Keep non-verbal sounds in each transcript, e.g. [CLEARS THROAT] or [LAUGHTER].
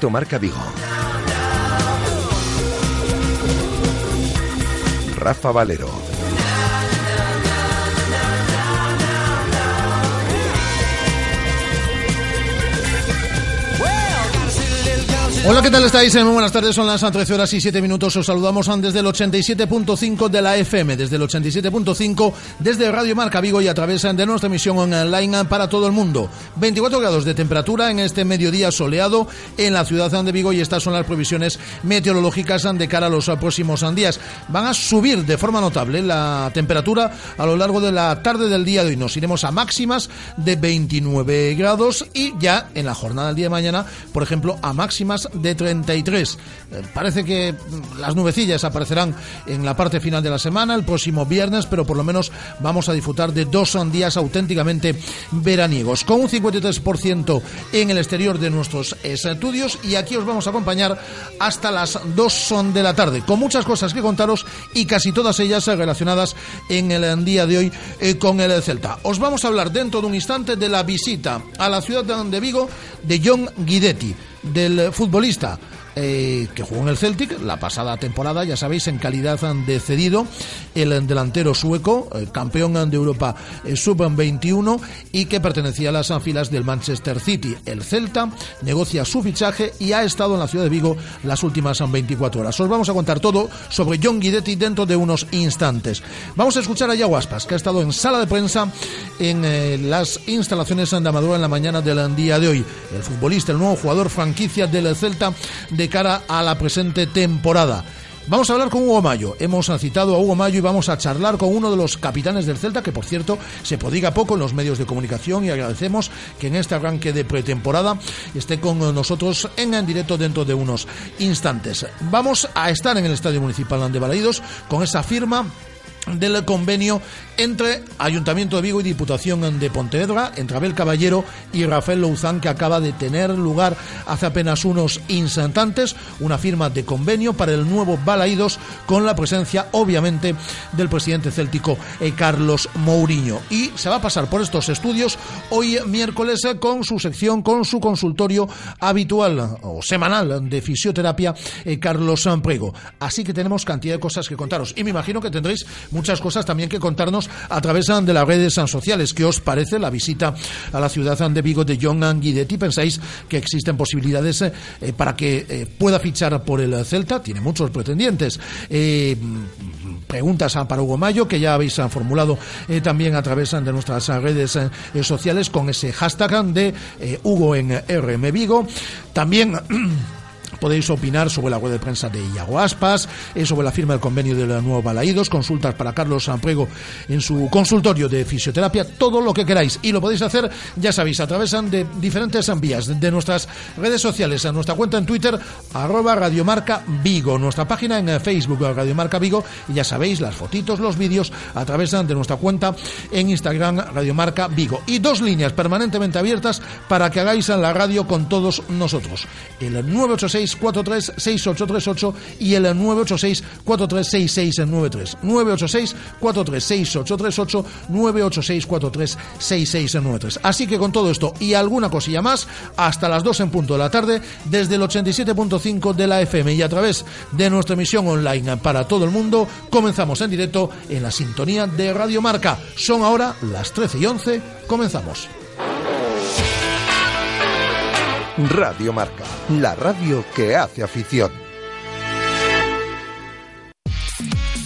Directo Marca Vigo. Rafa Valero. Hola, ¿qué tal estáis? Muy buenas tardes, son las 13 horas y 7 minutos. Os saludamos desde el 87.5 de la FM, desde el 87.5, desde Radio Marca Vigo y a través de nuestra emisión online para todo el mundo. 24 grados de temperatura en este mediodía soleado en la ciudad de Vigo y estas son las previsiones meteorológicas de cara a los próximos días. Van a subir de forma notable la temperatura a lo largo de la tarde del día de hoy. Nos iremos a máximas de 29 grados y ya en la jornada del día de mañana, por ejemplo, a máximas de 33. Eh, parece que las nubecillas aparecerán en la parte final de la semana, el próximo viernes, pero por lo menos vamos a disfrutar de dos días auténticamente veraniegos, con un 53% en el exterior de nuestros estudios y aquí os vamos a acompañar hasta las 2 de la tarde, con muchas cosas que contaros y casi todas ellas relacionadas en el día de hoy eh, con el Celta. Os vamos a hablar dentro de un instante de la visita a la ciudad de Vigo de John Guidetti del futbolista eh, que jugó en el Celtic la pasada temporada, ya sabéis, en calidad de cedido, el delantero sueco, el campeón de Europa eh, sub-21 y que pertenecía a las filas del Manchester City. El Celta negocia su fichaje y ha estado en la ciudad de Vigo las últimas 24 horas. Os vamos a contar todo sobre John Guidetti dentro de unos instantes. Vamos a escuchar a Yaguaspas, que ha estado en sala de prensa en eh, las instalaciones de Amadora en la mañana del día de hoy. El futbolista, el nuevo jugador franquicia del Celta, de cara a la presente temporada. Vamos a hablar con Hugo Mayo. Hemos citado a Hugo Mayo y vamos a charlar con uno de los capitanes del Celta, que por cierto se prodiga poco en los medios de comunicación y agradecemos que en este arranque de pretemporada esté con nosotros en, directo dentro de unos instantes. Vamos a estar en el Estadio Municipal de Balaídos con esa firma del convenio entre Ayuntamiento de Vigo y Diputación de Pontevedra, entre Abel Caballero y Rafael Louzán, que acaba de tener lugar hace apenas unos instantes, una firma de convenio para el nuevo Balaídos, con la presencia, obviamente, del presidente céltico eh, Carlos Mourinho. Y se va a pasar por estos estudios hoy miércoles eh, con su sección, con su consultorio habitual o semanal de fisioterapia, eh, Carlos Samprego. Así que tenemos cantidad de cosas que contaros. Y me imagino que tendréis muchas cosas también que contarnos a través de las redes sociales. ¿Qué os parece la visita a la ciudad de Vigo de John Guidetti? ¿Pensáis que existen posibilidades eh, para que eh, pueda fichar por el Celta? Tiene muchos pretendientes. Eh, preguntas para Hugo Mayo que ya habéis formulado también a través de nuestras redes sociales con ese hashtag de Hugo en RM Vigo. También [CLEARS THROAT] Podéis opinar sobre la web de prensa de Iago Aspas, eh, sobre la firma del convenio de la Nuevo Balaídos, consultas para Carlos Samprego en su consultorio de fisioterapia, todo lo que queráis. Y lo podéis hacer, ya sabéis, a través de diferentes vías de nuestras redes sociales, a nuestra cuenta en Twitter, arroba Radiomarca Vigo, nuestra página en Facebook, Radiomarca Vigo, y ya sabéis, las fotitos, los vídeos, a través de nuestra cuenta en Instagram, Radiomarca Vigo. Y dos líneas permanentemente abiertas para que hagáis en la radio con todos nosotros. El 986 986-436838 y el 986-436693. 986-436838, 986-436693. Así que con todo esto y alguna cosilla más, hasta las 2 en punto de la tarde, desde el 87.5 de la FM y a través de nuestra emisión online para todo el mundo, comenzamos en directo en la sintonía de Radio Marca. Son ahora las 13 y 11, comenzamos. Radio Marca, la radio que hace afición.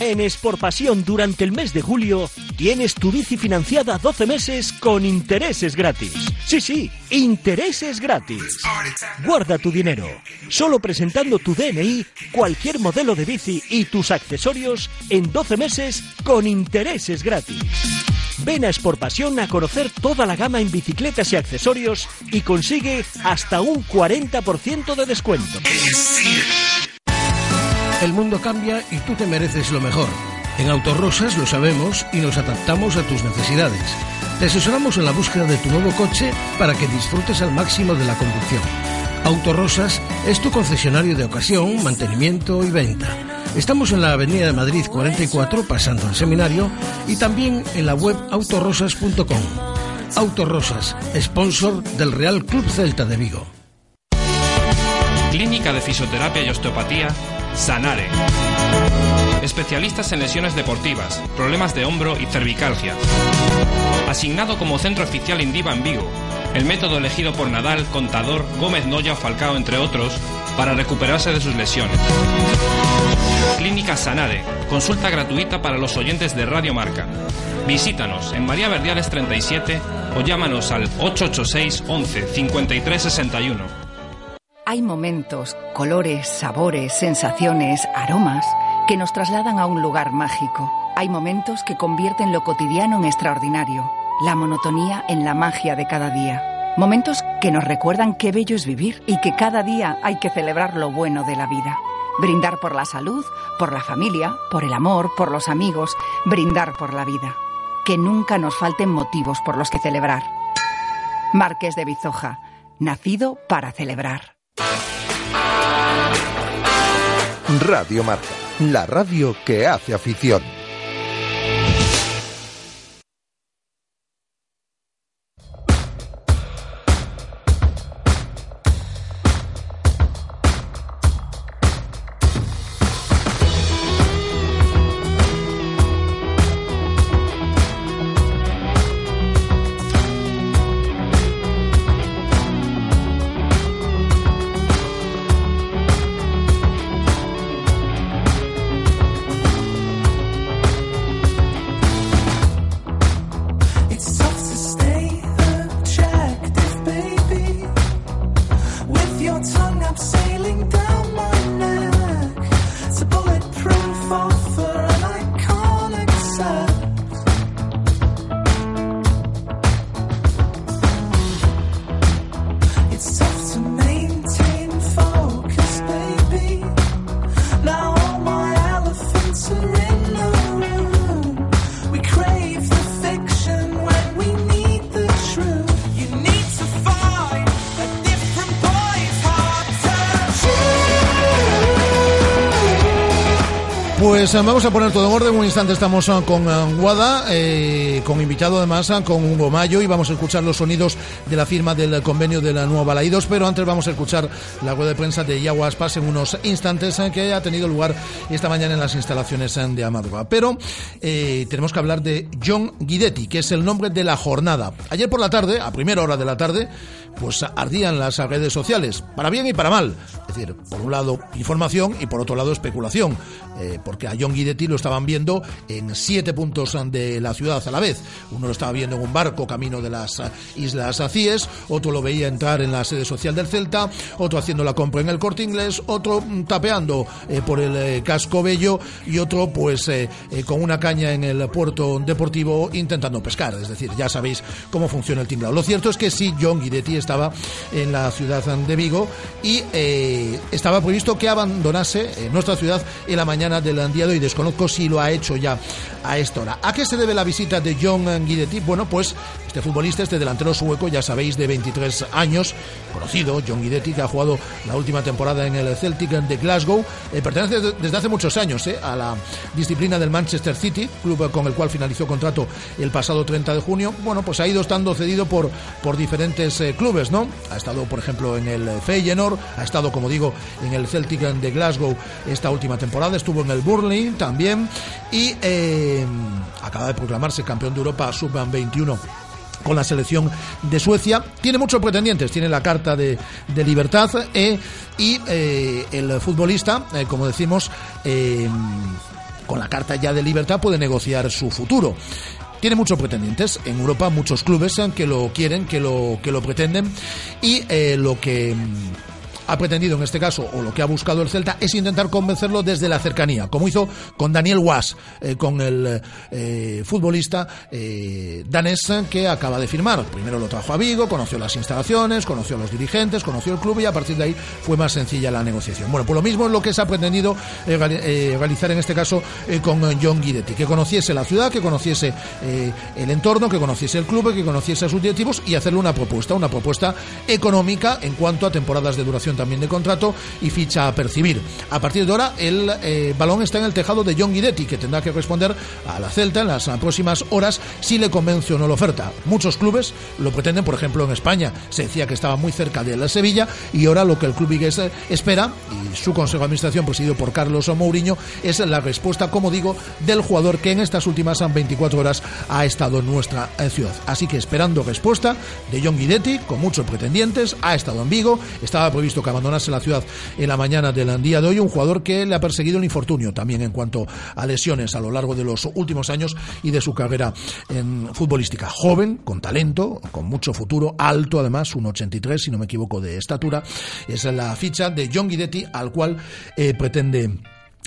En Pasión durante el mes de julio tienes tu bici financiada 12 meses con intereses gratis. Sí, sí, intereses gratis. Guarda tu dinero. Solo presentando tu DNI, cualquier modelo de bici y tus accesorios en 12 meses con intereses gratis. Ven a Pasión a conocer toda la gama en bicicletas y accesorios y consigue hasta un 40% de descuento. El mundo cambia y tú te mereces lo mejor. En Autorosas lo sabemos y nos adaptamos a tus necesidades. Te asesoramos en la búsqueda de tu nuevo coche para que disfrutes al máximo de la conducción. Autorosas es tu concesionario de ocasión, mantenimiento y venta. Estamos en la Avenida de Madrid 44, pasando el seminario, y también en la web autorosas.com. Autorosas, sponsor del Real Club Celta de Vigo. Clínica de Fisioterapia y Osteopatía Sanare. Especialistas en lesiones deportivas, problemas de hombro y cervicalgia. Asignado como centro oficial Indiva en Vigo. El método elegido por Nadal, Contador, Gómez Noya Falcao, entre otros, para recuperarse de sus lesiones. Clínica Sanare. Consulta gratuita para los oyentes de Radio Marca. Visítanos en María Verdiales 37 o llámanos al 886 11 53 61. Hay momentos, colores, sabores, sensaciones, aromas que nos trasladan a un lugar mágico. Hay momentos que convierten lo cotidiano en extraordinario, la monotonía en la magia de cada día. Momentos que nos recuerdan qué bello es vivir y que cada día hay que celebrar lo bueno de la vida. Brindar por la salud, por la familia, por el amor, por los amigos, brindar por la vida. Que nunca nos falten motivos por los que celebrar. Marqués de Bizoja, nacido para celebrar. Radio Marca, la radio que hace afición. Vamos a poner todo en orden. Un instante estamos ah, con Guada, eh, con invitado además, ah, con Hugo Mayo, y vamos a escuchar los sonidos de la firma del convenio de la nueva Balaídos. Pero antes vamos a escuchar la rueda de prensa de Yaguas Paz en unos instantes que ha tenido lugar esta mañana en las instalaciones de Amadua. Pero eh, tenemos que hablar de John Guidetti, que es el nombre de la jornada. Ayer por la tarde, a primera hora de la tarde, pues ardían las redes sociales, para bien y para mal. Es decir, por un lado información y por otro lado especulación, eh, porque a John Guidetti lo estaban viendo en siete puntos de la ciudad a la vez. Uno lo estaba viendo en un barco camino de las Islas Acíes, otro lo veía entrar en la sede social del Celta, otro haciendo la compra en el corte inglés, otro mm, tapeando eh, por el eh, casco bello y otro pues con una caña en el puerto deportivo intentando pescar. Es decir, ya sabéis cómo funciona el tinglado. Lo cierto es que sí, John Guidetti estaba en la ciudad de Vigo y eh, estaba previsto que abandonase eh, nuestra ciudad en la mañana del día de hoy. Desconozco si lo ha hecho ya a esta hora. ¿A qué se debe la visita de John Guidetti? Bueno, pues este futbolista, este delantero sueco, ya sabéis, de 23 años, conocido, John Guidetti, que ha jugado la última temporada en el Celtic de Glasgow, eh, pertenece desde hace muchos años a la disciplina del Manchester City, club con el cual finalizó contrato el pasado 30 de junio. Bueno, pues ha ido estando cedido por, por diferentes clubes ¿no? Ha estado, por ejemplo, en el Feyenoord, ha estado, como digo, en el Celtic de Glasgow esta última temporada, estuvo en el Burnley también y eh, acaba de proclamarse campeón de Europa Sub-21 con la selección de Suecia. Tiene muchos pretendientes, tiene la carta de, libertad eh, y eh, el futbolista, como decimos, con la carta ya de libertad puede negociar su futuro tiene muchos pretendientes en Europa, muchos clubes que lo quieren, que lo que lo pretenden y eh, lo que ha pretendido en este caso, o lo que ha buscado el Celta, es intentar convencerlo desde la cercanía, como hizo con Daniel Was, eh, con el eh, futbolista eh, danés que acaba de firmar. Primero lo trajo a Vigo, conoció las instalaciones, conoció a los dirigentes, conoció el club y a partir de ahí fue más sencilla la negociación. Bueno, por lo mismo es lo que se ha pretendido realizar en este caso con John Guidetti, que conociese la ciudad, que conociese el entorno, que conociese el club, que conociese a sus directivos y hacerle una propuesta, una propuesta económica en cuanto a temporadas de duración también de contrato y ficha a percibir. A partir de ahora, el eh, balón está en el tejado de John Guidetti, que tendrá que responder a la Celta en las próximas horas si le convence o no la oferta. Muchos clubes lo pretenden, por ejemplo, en España. Se decía que estaba muy cerca de la Sevilla y ahora lo que el club vigués espera, y su consejo de administración presidido por Carlos Mourinho, es la respuesta, como digo, del jugador que en estas últimas 24 horas ha estado en nuestra eh, ciudad. Así que esperando respuesta de John Guidetti, con muchos pretendientes, ha estado en Vigo, estaba previsto que abandonase la ciudad en la mañana del día de hoy, un jugador que le ha perseguido el infortunio también en cuanto a lesiones a lo largo de los últimos años y de su carrera en futbolística. Joven, con talento, con mucho futuro, alto además, un 83 si no me equivoco de estatura. Es la ficha de John Guidetti al cual eh, pretende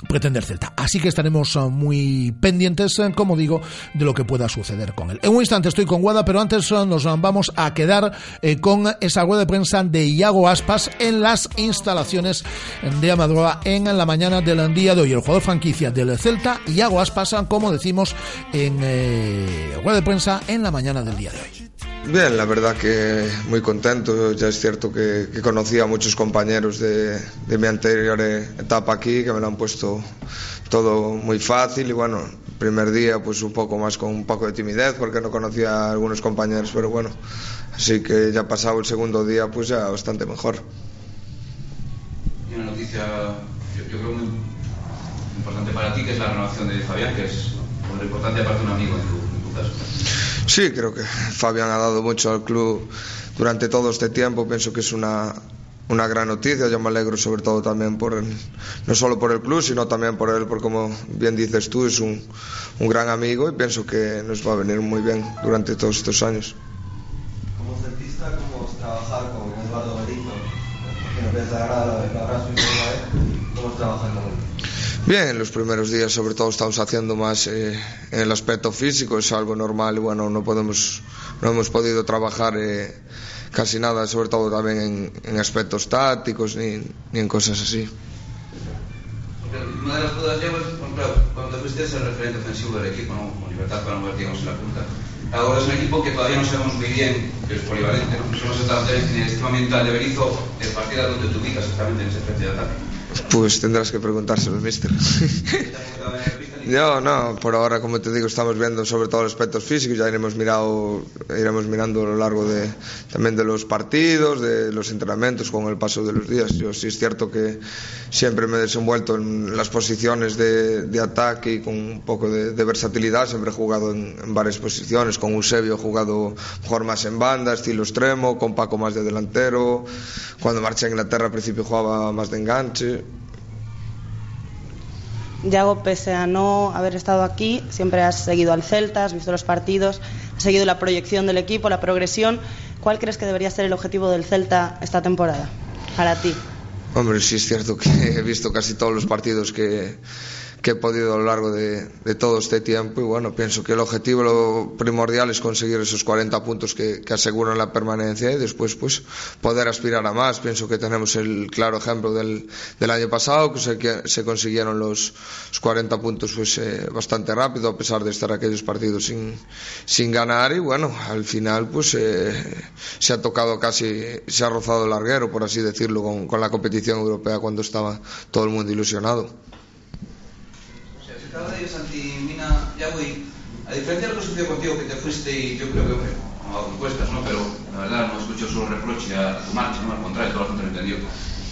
pretender Celta. Así que estaremos ah, muy pendientes, eh, como digo, de lo que pueda suceder con él. En un instante estoy con Guada, pero antes ah, nos vamos a quedar eh, con esa rueda de prensa de Iago Aspas en las instalaciones de Amadroa en la mañana del día de hoy. El jugador franquicia del Celta, Iago Aspas, como decimos, en eh, rueda de prensa en la mañana del día de hoy. Bien, la verdad que muy contento. Ya es cierto que, que conocí a muchos compañeros de, mi anterior etapa aquí que me lo han puesto todo muy fácil y bueno, primer día pues un poco más con un poco de timidez porque no conocía a algunos compañeros, pero bueno, así que ya pasado el segundo día pues ya bastante mejor. Y una noticia, yo, creo muy importante para ti que es la renovación de Fabián, que es importante aparte un amigo en tu, Sí, creo que Fabián ha dado mucho al club durante todo este tiempo. Pienso que es una, una gran noticia. Yo me alegro sobre todo también por el, no solo por el club, sino también por él, porque como bien dices tú, es un, un gran amigo y pienso que nos va a venir muy bien durante todos estos años. Como celtista, ¿cómo es trabajar con Eduardo Benito? Que no pensará nada, que habrá su ¿Cómo es trabajar con él? Bien, en los primeros días sobre todo estamos haciendo más eh, en el aspecto físico, es algo normal y bueno, no podemos, no hemos podido trabajar eh, casi nada, sobre todo también en, en aspectos tácticos ni, ni, en cosas así. Una de las dudas llevas, cuando fuiste el referente ofensivo del equipo, ¿no? con libertad para mover, digamos, en la punta. Ahora es un equipo que todavía no sabemos muy bien, que es polivalente, ¿no? Somos en el estima mental de Berizzo, de partida donde te ubicas exactamente en ese frente de ataque. Pues tendrás que preguntárselo, mister. [LAUGHS] No, no, por ahora, como te digo, estamos viendo sobre todo los aspectos físicos, ya iremos, mirado, iremos mirando a lo largo de, también de los partidos, de los entrenamientos con el paso de los días. Yo sí es cierto que siempre me he desenvuelto en las posiciones de, ataque y con un poco de, versatilidad, siempre he jugado en, en, varias posiciones, con Eusebio he jugado mejor más en banda, estilo extremo, con Paco más de delantero, cuando marché a Inglaterra al principio jugaba más de enganche. Yago, pese a no haber estado aquí, siempre has seguido al Celta, has visto los partidos, has seguido la proyección del equipo, la progresión. ¿Cuál crees que debería ser el objetivo del Celta esta temporada para ti? Hombre, sí es cierto que he visto casi todos los partidos que, que he podido a lo largo de, todo este tiempo y bueno, pienso que el objetivo lo primordial es conseguir esos 40 puntos que, aseguran la permanencia y después pues poder aspirar a más. Pienso que tenemos el claro ejemplo del, año pasado que se, se consiguieron los, los 40 puntos pues eh, bastante rápido a pesar de estar aquellos partidos sin, sin ganar y bueno, al final pues eh, se ha tocado casi, se ha rozado el larguero por así decirlo con, con la competición europea cuando estaba todo el mundo ilusionado acaba de ir Santi Mina ya voy a diferencia de lo que sucedió contigo que te fuiste y yo creo que hombre, no hago encuestas ¿no? pero la verdad no escucho solo reproche a, tu marcha ¿no? al contrario todo lo contrario entendido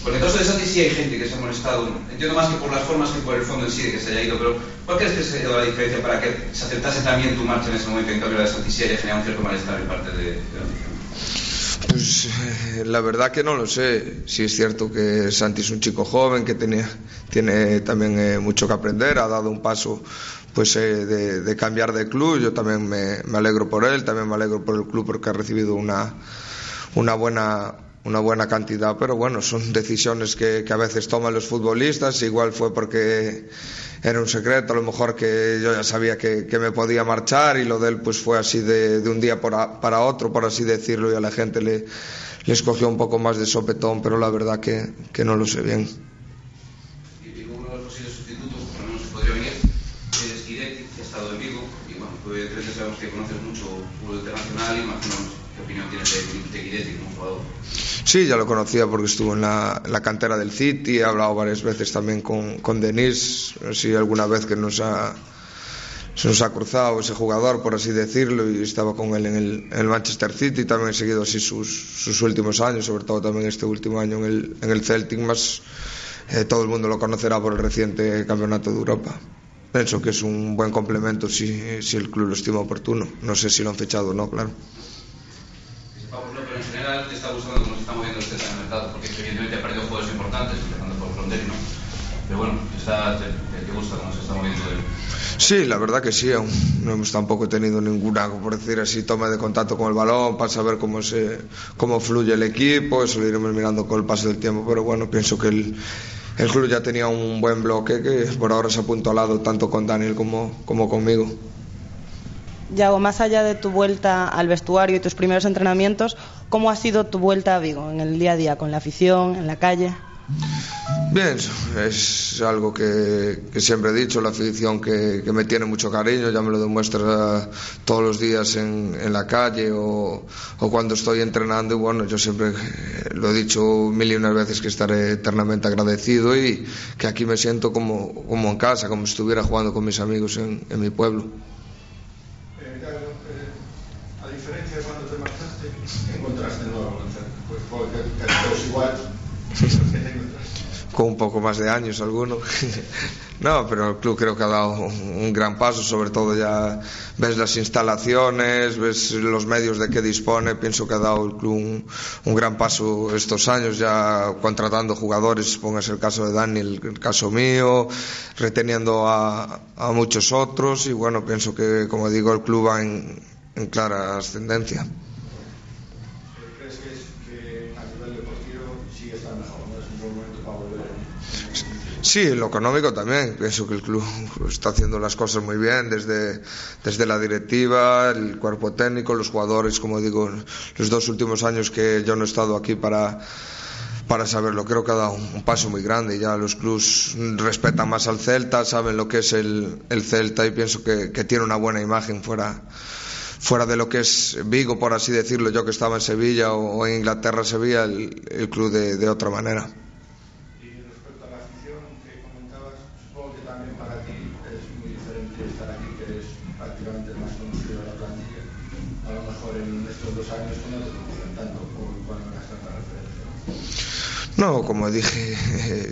porque en el caso de Santi sí hay gente que se ha molestado entiendo más que por las formas que por el fondo en sí de que se haya ido pero ¿cuál crees que se ha la diferencia para que se aceptase también tu marcha en ese momento en cambio la de Santi sí haya generado un cierto malestar en parte de, de la afición? Pues eh, la verdad que no lo sé. Sí es cierto que Santi es un chico joven que tiene también eh, mucho que aprender, ha dado un paso pues eh, de, cambiar de club. Yo también me, alegro por él, también me alegro por el club porque ha recibido una, buena una buena cantidad, pero bueno, son decisiones que, a veces toman los futbolistas. Igual fue porque era un secreto, a lo mejor que yo ya sabía que, que me podía marchar y lo de él pues fue así de, de un día a, para otro, por así decirlo, y a la gente le, le escogió un poco más de sopetón, pero la verdad que, que no lo sé bien. Y uno de los posibles sustitutos, por lo menos podría venir, es Guidetti, que ha estado en Vigo, y bueno, tú evidentemente sabemos que conoces mucho fútbol internacional, imaginamos qué opinión tienes de, de como jugador. Sí, ya lo conocía porque estuvo en la, la, cantera del City, he hablado varias veces también con, con Denis, si alguna vez que nos ha, se nos ha cruzado ese jugador, por así decirlo, y estaba con él en el, en el Manchester City, también he seguido así sus, sus, últimos años, sobre todo también este último año en el, en el Celtic, más eh, todo el mundo lo conocerá por el reciente Campeonato de Europa. Pienso que es un buen complemento si, si el club lo estima oportuno. No sé si lo han fechado o no, claro. pero en general te está gustando cómo se está moviendo usted en el mercado, porque evidentemente ha perdido juegos importantes, empezando por Fronterino. Pero bueno, está, te, te, gusta cómo se está moviendo el... Sí, la verdad que sí, aún no hemos tampoco tenido ninguna, por decir así, toma de contacto con el balón para saber cómo se cómo fluye el equipo, eso lo iremos mirando con el paso del tiempo, pero bueno, pienso que el, el club ya tenía un buen bloque que por ahora se ha apuntalado tanto con Daniel como, como conmigo. Yago, más allá de tu vuelta al vestuario y tus primeros entrenamientos, ¿cómo ha sido tu vuelta a Vigo en el día a día, con la afición, en la calle? Bien, es algo que, que, siempre he dicho, la afición que, que, me tiene mucho cariño, ya me lo demuestra todos los días en, en la calle o, o, cuando estoy entrenando y bueno, yo siempre lo he dicho mil y unas veces que estaré eternamente agradecido y que aquí me siento como, como en casa, como si estuviera jugando con mis amigos en, en mi pueblo. Eh, a diferencia de cuando te marchaste, encontraste nuevo pues porque casi igual [LAUGHS] con un poco más de años alguno. [LAUGHS] no, pero el club creo que ha dado un gran paso, sobre todo ya ves las instalaciones, ves los medios de que dispone, pienso que ha dado el club un, gran paso estos años, ya contratando jugadores, pongas el caso de Daniel, el caso mío, reteniendo a, a muchos otros y bueno, pienso que, como digo, el club va en, en clara ascendencia. Sí, lo económico también. Pienso que el club está haciendo las cosas muy bien, desde, desde la directiva, el cuerpo técnico, los jugadores, como digo, los dos últimos años que yo no he estado aquí para, para saberlo. Creo que ha dado un paso muy grande. Ya los clubs respetan más al Celta, saben lo que es el, el Celta y pienso que, tiene una buena imagen fuera fuera de lo que es Vigo, por así decirlo, yo que estaba en Sevilla o, en Inglaterra se veía el, club de otra manera. No, como dije,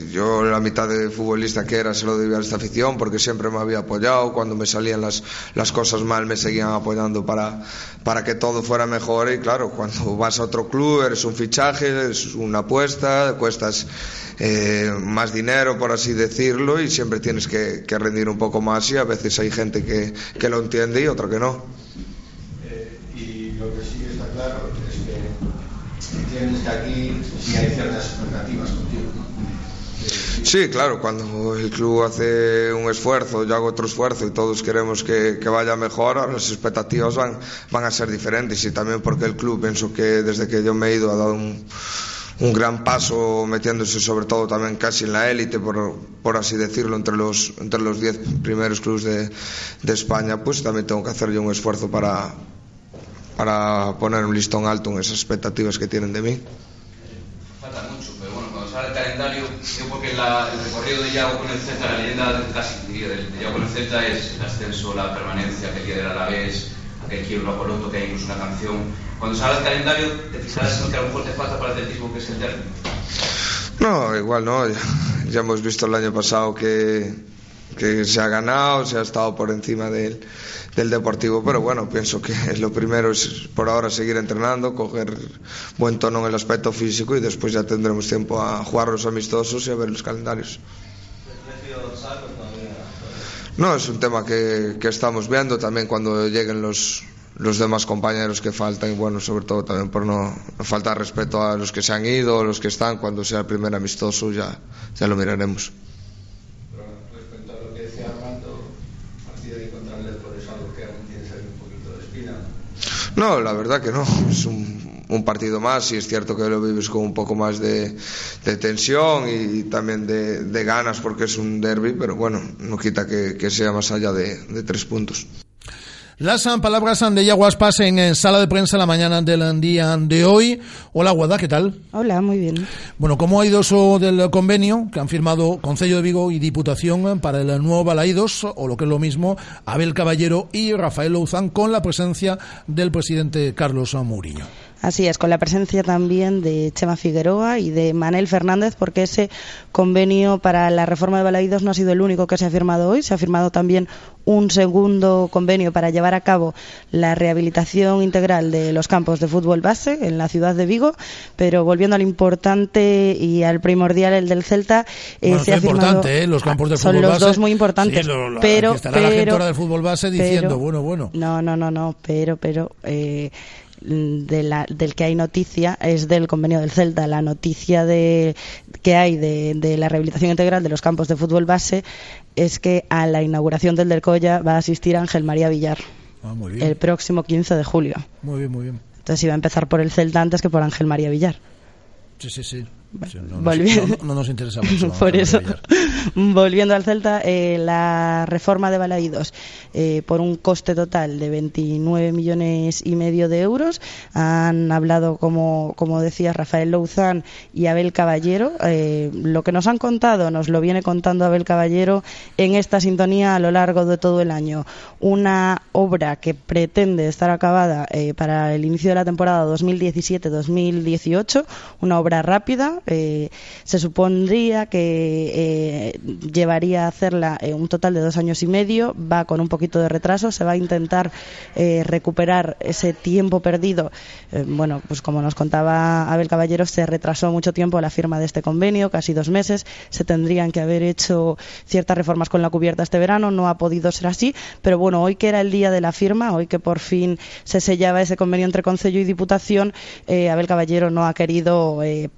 [LAUGHS] yo la mitad de futbolista que era se lo debía a esta afición porque siempre me había apoyado, cuando me salían las, las cosas mal me seguían apoyando para, para que todo fuera mejor. Y claro, cuando vas a otro club eres un fichaje, es una apuesta, cuestas eh, más dinero por así decirlo y siempre tienes que, que, rendir un poco más. Y a veces hay gente que, que lo entiende y otra que no. Eh, y lo que sí está claro es que entiendes que aquí sí hay ciertas expectativas contigo, ¿no? Sí, claro, cuando el club hace un esfuerzo, yo hago otro esfuerzo y todos queremos que, que, vaya mejor, las expectativas van, van a ser diferentes y también porque el club pienso que desde que yo me he ido ha dado un, un gran paso metiéndose sobre todo también casi en la élite, por, por así decirlo, entre los, entre los diez primeros clubes de, de España, pues también tengo que hacer yo un esfuerzo para, para poner un listón alto en esas expectativas que tienen de mí. Falta mucho, pero bueno, cuando sale el calendario, yo porque la, el recorrido de Yago con el Celta, la leyenda casi de, de Yago con el Celta es el ascenso, la permanencia, que quiere a la vez, aquel quiebro a Coloto, que hay incluso una canción. Cuando sale el calendario, te fijarás en lo que a lo mejor te falta para el atletismo, que es el término. No, igual no, ya, ya hemos visto el año pasado que que se ha ganado, se ha estado por encima del, del Deportivo, pero bueno, pienso que [LAUGHS] lo primero es por ahora seguir entrenando, coger buen tono en el aspecto físico y después ya tendremos tiempo a jugar los amistosos y a ver los calendarios. No, es un tema que, que estamos viendo también cuando lleguen los, los demás compañeros que faltan y bueno, sobre todo también por no, faltar respeto a los que se han ido, los que están, cuando sea el primer amistoso ya, ya lo miraremos. Pero respecto a lo que decía Armando, partido de contra el Depor es algo que aún tienes ahí un poquito de espina. No, la verdad que no. Es un, un partido más y es cierto que lo vives con un poco más de, tensión y también de, ganas porque es un derby, pero bueno, no quita que, sea más allá de tres puntos. Las palabras de Yaguas pasen en sala de prensa la mañana del día de hoy. Hola, Guada, ¿qué tal? Hola, muy bien. Bueno, ¿cómo ha ido eso del convenio que han firmado Concello de Vigo y Diputación para el nuevo Balaídos, o lo que es lo mismo, Abel Caballero y Rafael Louzán, con la presencia del presidente Carlos Mourinho? Así es, con la presencia también de Chema Figueroa y de Manel Fernández, porque ese convenio para la reforma de Balaídos no ha sido el único que se ha firmado hoy. Se ha firmado también un segundo convenio para llevar a cabo la rehabilitación integral de los campos de fútbol base en la ciudad de Vigo. Pero volviendo al importante y al primordial, el del Celta, eh, bueno, se ha firmado. ¿eh? Los campos de son fútbol los base. dos muy importantes. Sí, lo, lo, pero, estará pero, la gente ahora del fútbol base diciendo, pero, bueno, bueno. No, no, no, no, pero, pero. Eh, de la, del que hay noticia es del convenio del Celta. La noticia de, que hay de, de, la rehabilitación integral de los campos de fútbol base es que a la inauguración del del Colla va a asistir Ángel María Villar ah, muy bien. el próximo 15 de julio. Muy bien, muy bien. Entonces iba a empezar por el Celta antes que por Ángel María Villar. Sí, sí, sí. No, Volviendo. nos, no, no, nos interesa mucho. [LAUGHS] por eso, [LAUGHS] volviendo al Celta, eh, la reforma de Balaídos eh, por un coste total de 29 millones y medio de euros. Han hablado, como, como decía Rafael Louzán y Abel Caballero. Eh, lo que nos han contado nos lo viene contando Abel Caballero en esta sintonía a lo largo de todo el año. Una obra que pretende estar acabada eh, para el inicio de la temporada 2017-2018, una obra rápida. Eh, se supondría que eh, llevaría a hacerla eh, un total de dos años y medio, va con un poquito de retraso, se va a intentar eh, recuperar ese tiempo perdido. Bueno, pues como nos contaba Abel Caballero, se retrasó mucho tiempo la firma de este convenio, casi dos meses, se tendrían que haber hecho ciertas reformas con la cubierta este verano, no ha podido ser así, pero bueno, hoy que era el día de la firma, hoy que por fin se sellaba ese convenio entre Concello y Diputación, Abel Caballero no ha querido eh,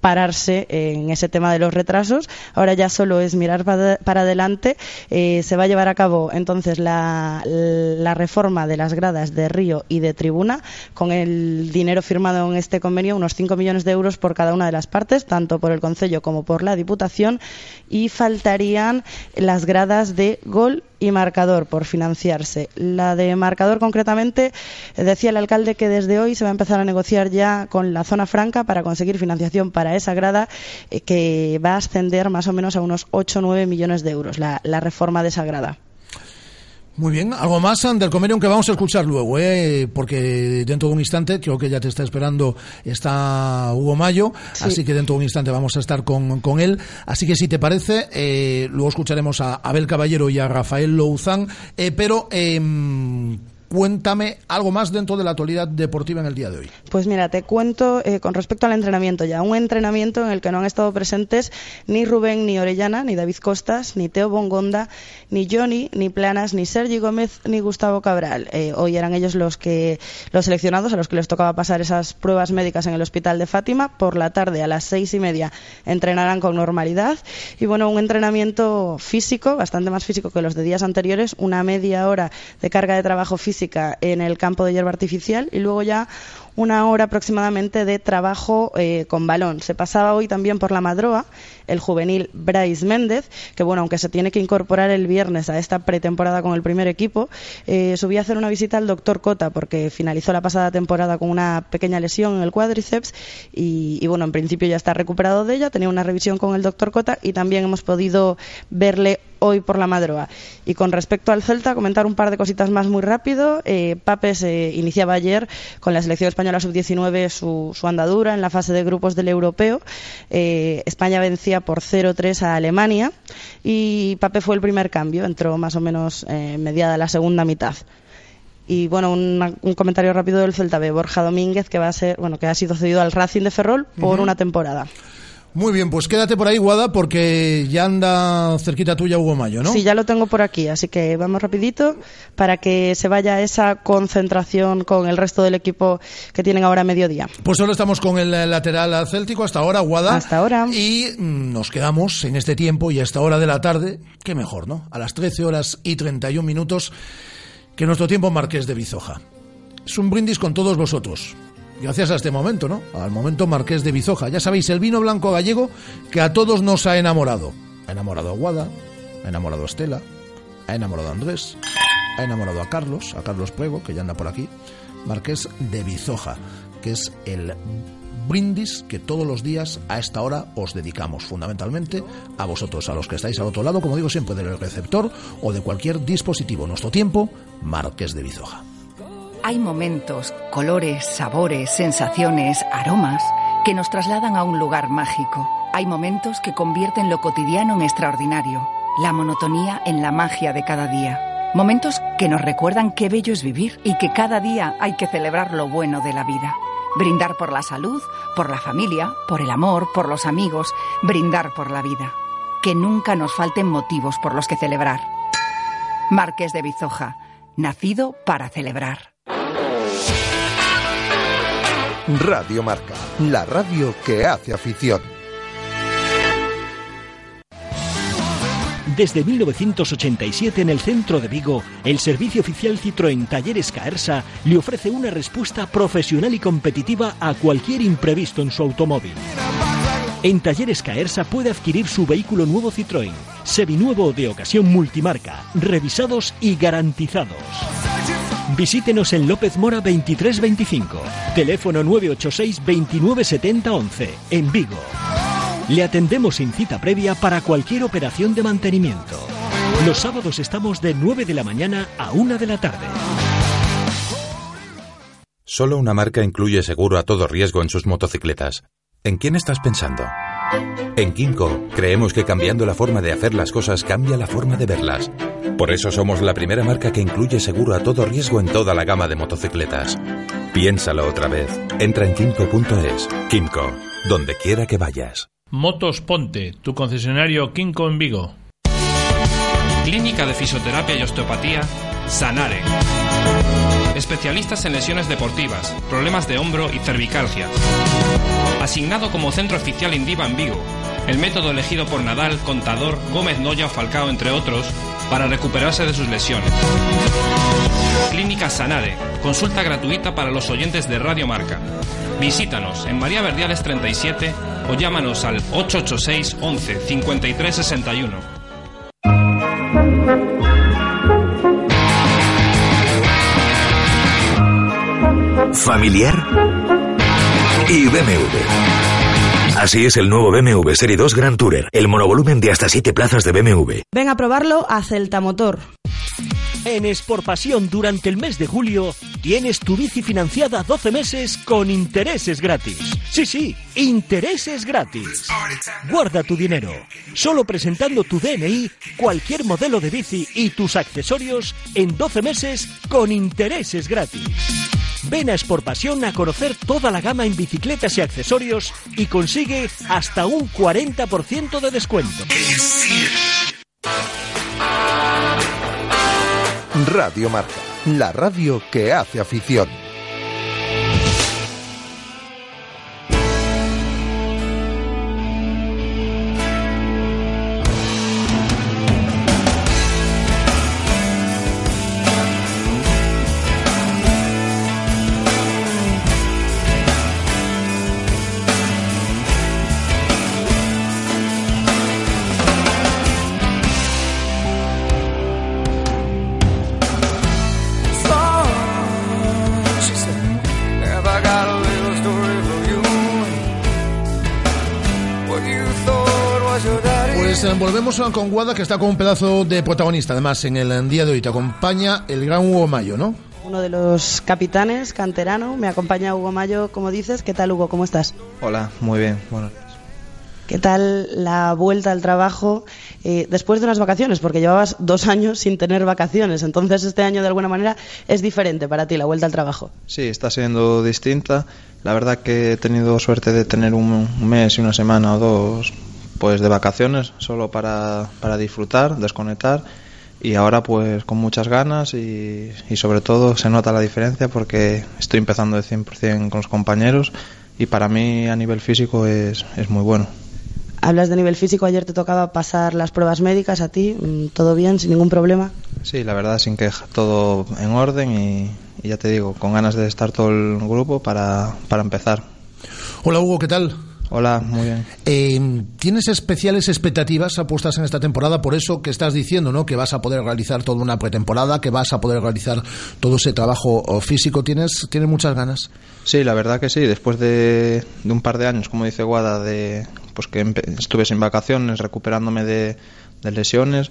en ese tema de los retrasos. Ahora ya solo es mirar para, adelante. Eh, se va a llevar a cabo entonces la, la, reforma de las gradas de Río y de Tribuna con el dinero firmado en este convenio, unos 5 millones de euros por cada una de las partes, tanto por el Concello como por la Diputación, y faltarían las gradas de gol y marcador por financiarse. La de marcador concretamente decía el alcalde que desde hoy se va a empezar a negociar ya con la zona franca para conseguir financiación para esa grada eh, que va a ascender más o menos a unos 8 o 9 millones de euros la, la reforma de esa grada. Muy bien, algo más del convenio que vamos a escuchar luego, ¿eh? porque dentro de un instante, creo que ya te está esperando, está Hugo Mayo, sí. así que dentro de un instante vamos a estar con, con él. Así que si te parece, eh, luego escucharemos a Abel Caballero y a Rafael Louzán, eh, pero... Eh, cuéntame algo más dentro de la actualidad deportiva en el día de hoy. Pues mira, te cuento eh, con respecto al entrenamiento ya, un entrenamiento en el que no han estado presentes ni Rubén, ni Orellana, ni David Costas, ni Teo Bongonda, ni Johnny, ni Planas, ni Sergi Gómez, ni Gustavo Cabral. Eh, hoy eran ellos los que los seleccionados a los que les tocaba pasar esas pruebas médicas en el hospital de Fátima. Por la tarde a las seis y media entrenarán con normalidad y bueno, un entrenamiento físico, bastante más físico que los de días anteriores, una media hora de carga de trabajo física en el campo de hierba artificial y luego ya una hora aproximadamente de trabajo eh, con balón. Se pasaba hoy también por la Madroa el juvenil Bryce Méndez, que bueno, aunque se tiene que incorporar el viernes a esta pretemporada con el primer equipo, eh, subí a hacer una visita al doctor Cota porque finalizó la pasada temporada con una pequeña lesión en el cuádriceps y, y bueno, en principio ya está recuperado de ella, tenía una revisión con el doctor Cota y también hemos podido verle hoy por la Madroa. Y con respecto al Celta, comentar un par de cositas más muy rápido. Eh, Pape se iniciaba ayer con la selección española española sub-19 su, su, andadura en la fase de grupos del europeo. Eh, España vencía por 0-3 a Alemania y Pape fue el primer cambio, entró más o menos eh, mediada la segunda mitad. Y bueno, un, un, comentario rápido del Celta B, Borja Domínguez, que va a ser, bueno, que ha sido cedido al Racing de Ferrol por uh -huh. una temporada. Muy bien, pues quédate por ahí, Guada, porque ya anda cerquita tuya Hugo Mayo, ¿no? Sí, ya lo tengo por aquí, así que vamos rapidito para que se vaya esa concentración con el resto del equipo que tienen ahora a mediodía. Pues solo estamos con el lateral céltico hasta ahora, Guada. Hasta ahora. Y nos quedamos en este tiempo y a esta hora de la tarde, qué mejor, ¿no? A las 13 horas y 31 minutos, que nuestro tiempo Marqués de Bizoja. Es un brindis con todos vosotros gracias a este momento, ¿no? Al momento Marqués de Bizoja. Ya sabéis, el vino blanco gallego que a todos nos ha enamorado. Ha enamorado a Guada, ha enamorado a Estela, ha enamorado a Andrés, ha enamorado a Carlos, a Carlos Puego, que ya anda por aquí. Marqués de Bizoja, que es el brindis que todos los días a esta hora os dedicamos fundamentalmente a vosotros, a los que estáis al otro lado, como digo siempre, del receptor o de cualquier dispositivo. Nuestro tiempo, Marqués de Bizoja. Hay momentos, colores, sabores, sensaciones, aromas que nos trasladan a un lugar mágico. Hay momentos que convierten lo cotidiano en extraordinario, la monotonía en la magia de cada día. Momentos que nos recuerdan qué bello es vivir y que cada día hay que celebrar lo bueno de la vida. Brindar por la salud, por la familia, por el amor, por los amigos, brindar por la vida. Que nunca nos falten motivos por los que celebrar. Marqués de Bizoja, nacido para celebrar. Radio Marca, la radio que hace afición. Desde 1987 en el centro de Vigo, el servicio oficial Citroën Talleres Caersa le ofrece una respuesta profesional y competitiva a cualquier imprevisto en su automóvil. En Talleres Caersa puede adquirir su vehículo nuevo Citroën, seminuevo de ocasión multimarca, revisados y garantizados. Visítenos en López Mora 2325, teléfono 986 2970 11, en Vigo. Le atendemos sin cita previa para cualquier operación de mantenimiento. Los sábados estamos de 9 de la mañana a 1 de la tarde. Solo una marca incluye seguro a todo riesgo en sus motocicletas. ¿En quién estás pensando? En Kimco creemos que cambiando la forma de hacer las cosas cambia la forma de verlas. Por eso somos la primera marca que incluye seguro a todo riesgo en toda la gama de motocicletas. Piénsalo otra vez. Entra en kimco.es. Kimco, donde quiera que vayas. Motos Ponte, tu concesionario Kimco en Vigo. Clínica de Fisioterapia y Osteopatía, Sanare. Especialistas en lesiones deportivas, problemas de hombro y cervicalgia. Asignado como centro oficial Indiva en Vigo. El método elegido por Nadal, Contador, Gómez Noya o Falcao, entre otros, para recuperarse de sus lesiones. Clínica Sanare, consulta gratuita para los oyentes de Radio Marca. Visítanos en María Verdiales 37 o llámanos al 886 11 53 61. Familiar y BMW. Así es el nuevo BMW Serie 2 Grand Tourer, el monovolumen de hasta 7 plazas de BMW. Ven a probarlo a Celta Motor. En Pasión durante el mes de julio tienes tu bici financiada 12 meses con intereses gratis. Sí, sí, intereses gratis. Guarda tu dinero. Solo presentando tu DNI, cualquier modelo de bici y tus accesorios en 12 meses con intereses gratis. Ven a Pasión a conocer toda la gama en bicicletas y accesorios y consigue hasta un 40% de descuento. Radio Marca, la radio que hace afición. Volvemos con Guada, que está con un pedazo de protagonista. Además, en el día de hoy te acompaña el gran Hugo Mayo, ¿no? uno de los capitanes, canterano. Me acompaña Hugo Mayo, como dices. ¿Qué tal, Hugo? ¿Cómo estás? Hola, muy bien. Bueno. ¿Qué tal la vuelta al trabajo eh, después de unas vacaciones? Porque llevabas dos años sin tener vacaciones, entonces este año de alguna manera es diferente para ti la vuelta al trabajo. Sí, está siendo distinta. La verdad que he tenido suerte de tener un mes y una semana o dos pues de vacaciones, solo para, para disfrutar, desconectar y ahora pues con muchas ganas y, y, sobre todo se nota la diferencia porque estoy empezando de 100% con los compañeros y para mí a nivel físico es, es muy bueno. Hablas de nivel físico, ayer te tocaba pasar las pruebas médicas a ti, mm, ¿todo bien, sin ningún problema? Sí, la verdad sin queja, todo en orden y, y ya te digo, con ganas de estar todo el grupo para, para empezar. Hola Hugo, ¿qué tal? Hola, muy bien. Eh, ¿Tienes especiales expectativas apuestas en esta temporada? Por eso que estás diciendo, ¿no? Que vas a poder realizar toda una pretemporada, que vas a poder realizar todo ese trabajo físico. ¿Tienes, ¿tienes muchas ganas? Sí, la verdad que sí. Después de, de un par de años, como dice Guada, de pues que estuve sin vacaciones, recuperándome de, de lesiones,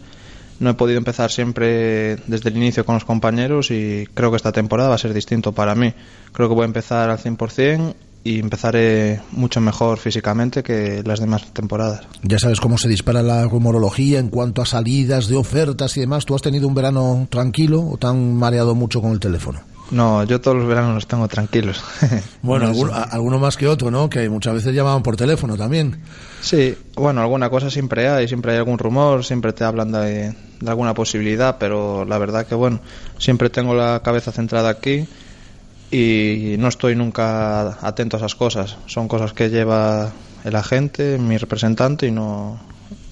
no he podido empezar siempre desde el inicio con los compañeros y creo que esta temporada va a ser distinto para mí. Creo que voy a empezar al 100% y empezaré mucho mejor físicamente que las demás temporadas. Ya sabes cómo se dispara la rumorología en cuanto a salidas de ofertas y demás. ¿Tú has tenido un verano tranquilo o te han mareado mucho con el teléfono? No, yo todos los veranos los tengo tranquilos. [LAUGHS] bueno, alguno, alguno, más que otro, ¿no? Que muchas veces llamaban por teléfono también. Sí, bueno, alguna cosa siempre hay, siempre hay algún rumor, siempre te hablan de, de alguna posibilidad, pero la verdad que, bueno, siempre tengo la cabeza centrada aquí y no estoy nunca atento a esas cosas. Son cosas que lleva el agente, mi representante y no,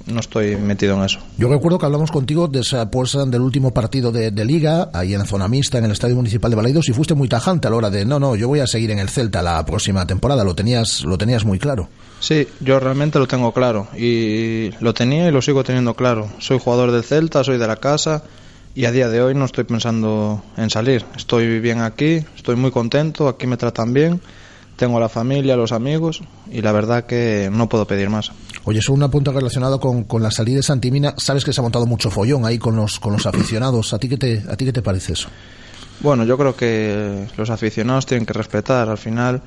no estoy metido en eso. Yo recuerdo que hablamos contigo después del último partido de, de, Liga, ahí en zona mixta, en el Estadio Municipal de Balaidos, y fuiste muy tajante a la hora de, no, no, yo voy a seguir en el Celta la próxima temporada, lo tenías, lo tenías muy claro. Sí, yo realmente lo tengo claro, y lo tenía y lo sigo teniendo claro. Soy jugador del Celta, soy de la casa, y a día de hoy no estoy pensando en salir. Estoy bien aquí, estoy muy contento, aquí me tratan bien, tengo a la familia, a los amigos y la verdad que no puedo pedir más. Oye, eso un punto relacionado con, con la salida de Santimina. Sabes que se ha montado mucho follón ahí con los, con los aficionados. ¿A ti, qué te, ¿A ti qué te parece eso? Bueno, yo creo que los aficionados tienen que respetar. Al final,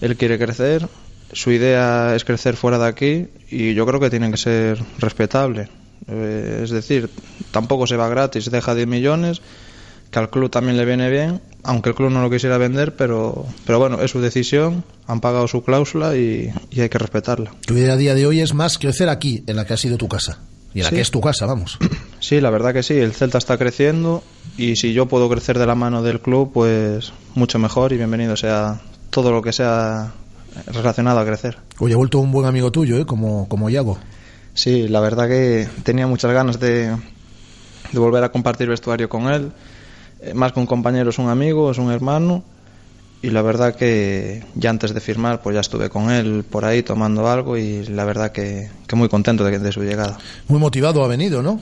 él quiere crecer, su idea es crecer fuera de aquí y yo creo que tiene que ser respetable. Eh, es decir, tampoco se va gratis, deja 10 millones, que al club también le viene bien, aunque el club no lo quisiera vender, pero, pero bueno, es su decisión, han pagado su cláusula y, y hay que respetarla. Tu idea a día de hoy es más crecer aquí, en la que ha sido tu casa. Y en la que es tu casa, vamos. [CLEARS THROAT] Sí, la verdad que sí, el Celta está creciendo y si yo puedo crecer de la mano del club, pues mucho mejor y bienvenido sea todo lo que sea relacionado a crecer. Oye, ha vuelto un buen amigo tuyo, ¿eh? Como, como Iago. Sí, la verdad que tenía muchas ganas de, de volver a compartir vestuario con él. Eh, Más que un compañero es un amigo, es un hermano. Y la verdad que ya antes de firmar, pues ya estuve con él por ahí tomando algo y la verdad que, que muy contento de, de su llegada. Muy motivado ha venido, ¿no?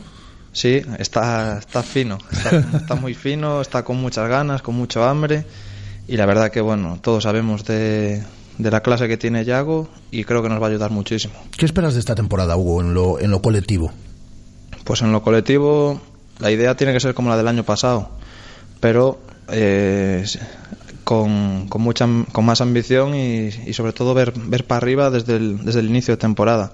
Sí, está, está fino, está, está muy fino, está con muchas ganas, con mucho hambre y la verdad que bueno, todos sabemos de, de la clase que tiene Yago y creo que nos va a ayudar muchísimo. ¿Qué esperas de esta temporada, Hugo, en lo, en lo colectivo? Pues en lo colectivo la idea tiene que ser como la del año pasado, pero eh, con, con, mucha, con más ambición y, y sobre todo ver, ver para arriba desde el, desde el inicio de temporada.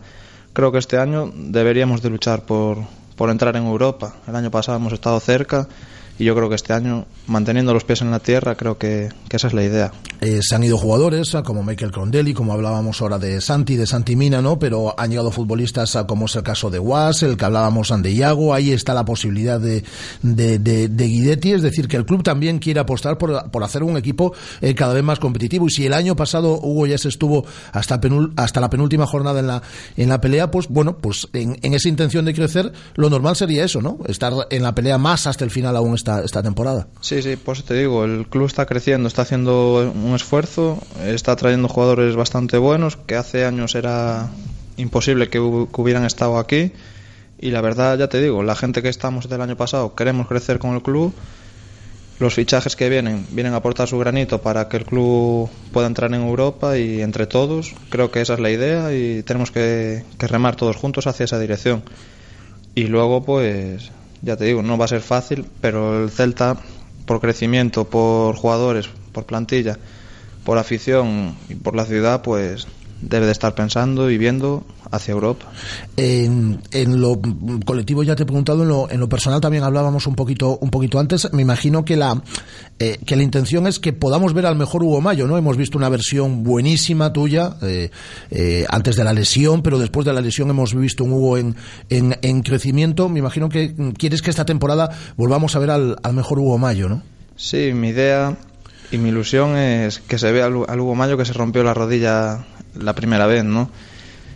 Creo que este año deberíamos de luchar por, por entrar en Europa. El año pasado hemos estado cerca y yo creo que este año, manteniendo los pies en la tierra, creo que, esa es la idea. Eh, se han ido jugadores ah, como Michael Crondelli, como hablábamos ahora de Santi, de Santi Mina, ¿no? Pero han llegado futbolistas ah, como es el caso de Was, el que hablábamos de Iago, ahí está la posibilidad de, de, de, de Guidetti, es decir, que el club también quiere apostar por, por hacer un equipo eh, cada vez más competitivo. Y si el año pasado Hugo ya se estuvo hasta, penul, hasta la penúltima jornada en la, en la pelea, pues bueno, pues en, en esa intención de crecer, lo normal sería eso, ¿no? Estar en la pelea más hasta el final aún esta, esta temporada. Sí, sí, por eso te digo, el club está creciendo, está haciendo un esfuerzo, está trayendo jugadores bastante buenos, que hace años era imposible que, que hubieran estado aquí. Y la verdad, ya te digo, la gente que estamos del año pasado queremos crecer con el club. Los fichajes que vienen vienen a aportar su granito para que el club pueda entrar en Europa y entre todos creo que esa es la idea y tenemos que, que remar todos juntos hacia esa dirección. Y luego, pues, ya te digo, no va a ser fácil, pero el Celta por crecimiento, por jugadores, por plantilla, por afición y por la ciudad, pues debe de estar pensando y viendo hacia Europa. En, en, lo colectivo ya te he preguntado, en lo, en lo, personal también hablábamos un poquito, un poquito antes. Me imagino que la, eh, que la intención es que podamos ver al mejor Hugo Mayo, ¿no? Hemos visto una versión buenísima tuya eh, eh, antes de la lesión, pero después de la lesión hemos visto un Hugo en, en, en, crecimiento. Me imagino que quieres que esta temporada volvamos a ver al, al mejor Hugo Mayo, ¿no? Sí, mi idea y mi ilusión es que se vea al, al Hugo Mayo que se rompió la rodilla la primera vez, ¿no?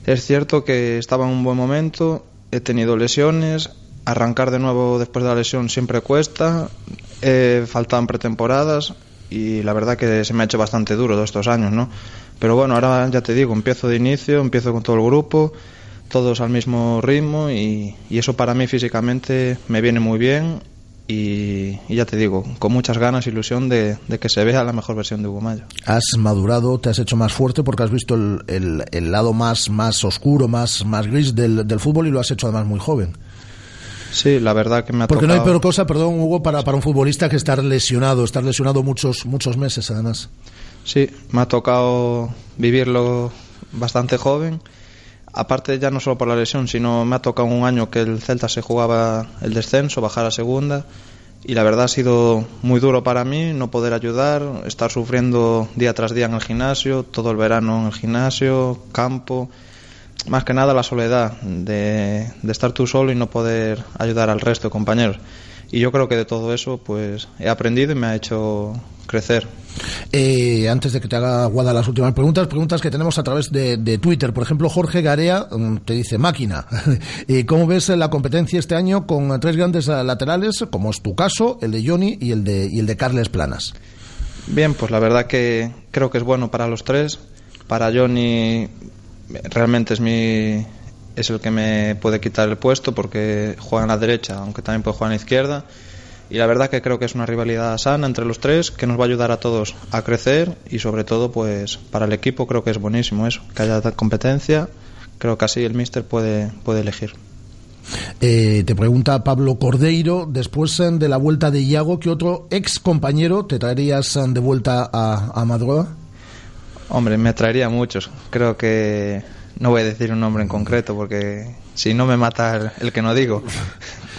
Es cierto que estaba en un buen momento, he tenido lesiones, arrancar de nuevo después de la lesión siempre cuesta, eh, faltan pretemporadas y la verdad que se me ha hecho bastante duro todos estos años, ¿no? Pero bueno, ahora ya te digo, empiezo de inicio, empiezo con todo el grupo, todos al mismo ritmo y eso para mí físicamente me viene muy bien y, y, ya te digo, con muchas ganas e ilusión de, de, que se vea la mejor versión de Hugo Mayo. Has madurado, te has hecho más fuerte porque has visto el, el, el lado más, más oscuro, más, más gris del, del, fútbol y lo has hecho además muy joven. Sí, la verdad que me ha Porque tocado... no hay peor cosa, perdón, Hugo, para, para un futbolista que estar lesionado, estar lesionado muchos, muchos meses además. Sí, me ha tocado vivirlo bastante joven aparte ya no solo por la lesión, sino me ha tocado un año que el Celta se jugaba el descenso, bajar a segunda y la verdad ha sido muy duro para mí no poder ayudar, estar sufriendo día tras día en el gimnasio, todo el verano en el gimnasio, campo, más que nada la soledad de, estar tú solo y no poder ayudar al resto de compañeros. Y yo creo que de todo eso pues he aprendido y me ha hecho crecer. Eh, antes de que te haga Guada las últimas preguntas, preguntas que tenemos a través de, de Twitter. Por ejemplo, Jorge Garea te dice, máquina, [LAUGHS] ¿cómo ves la competencia este año con tres grandes laterales, como es tu caso, el de Johnny y el de, y el de Carles Planas? Bien, pues la verdad que creo que es bueno para los tres. Para Johnny realmente es mi, es el que me puede quitar el puesto porque juega en la derecha, aunque también puede jugar en la izquierda. Y la verdad que creo que es una rivalidad sana entre los tres que nos va a ayudar a todos a crecer y sobre todo pues para el equipo creo que es buenísimo eso, que haya competencia. Creo que así el míster puede, puede elegir. Eh, te pregunta Pablo Cordeiro, después de la vuelta de Iago, ¿qué otro ex compañero te traerías de vuelta a, a Madroa? Hombre, me traería muchos. Creo que no voy a decir un nombre en concreto porque si no me mata el, el, que no digo.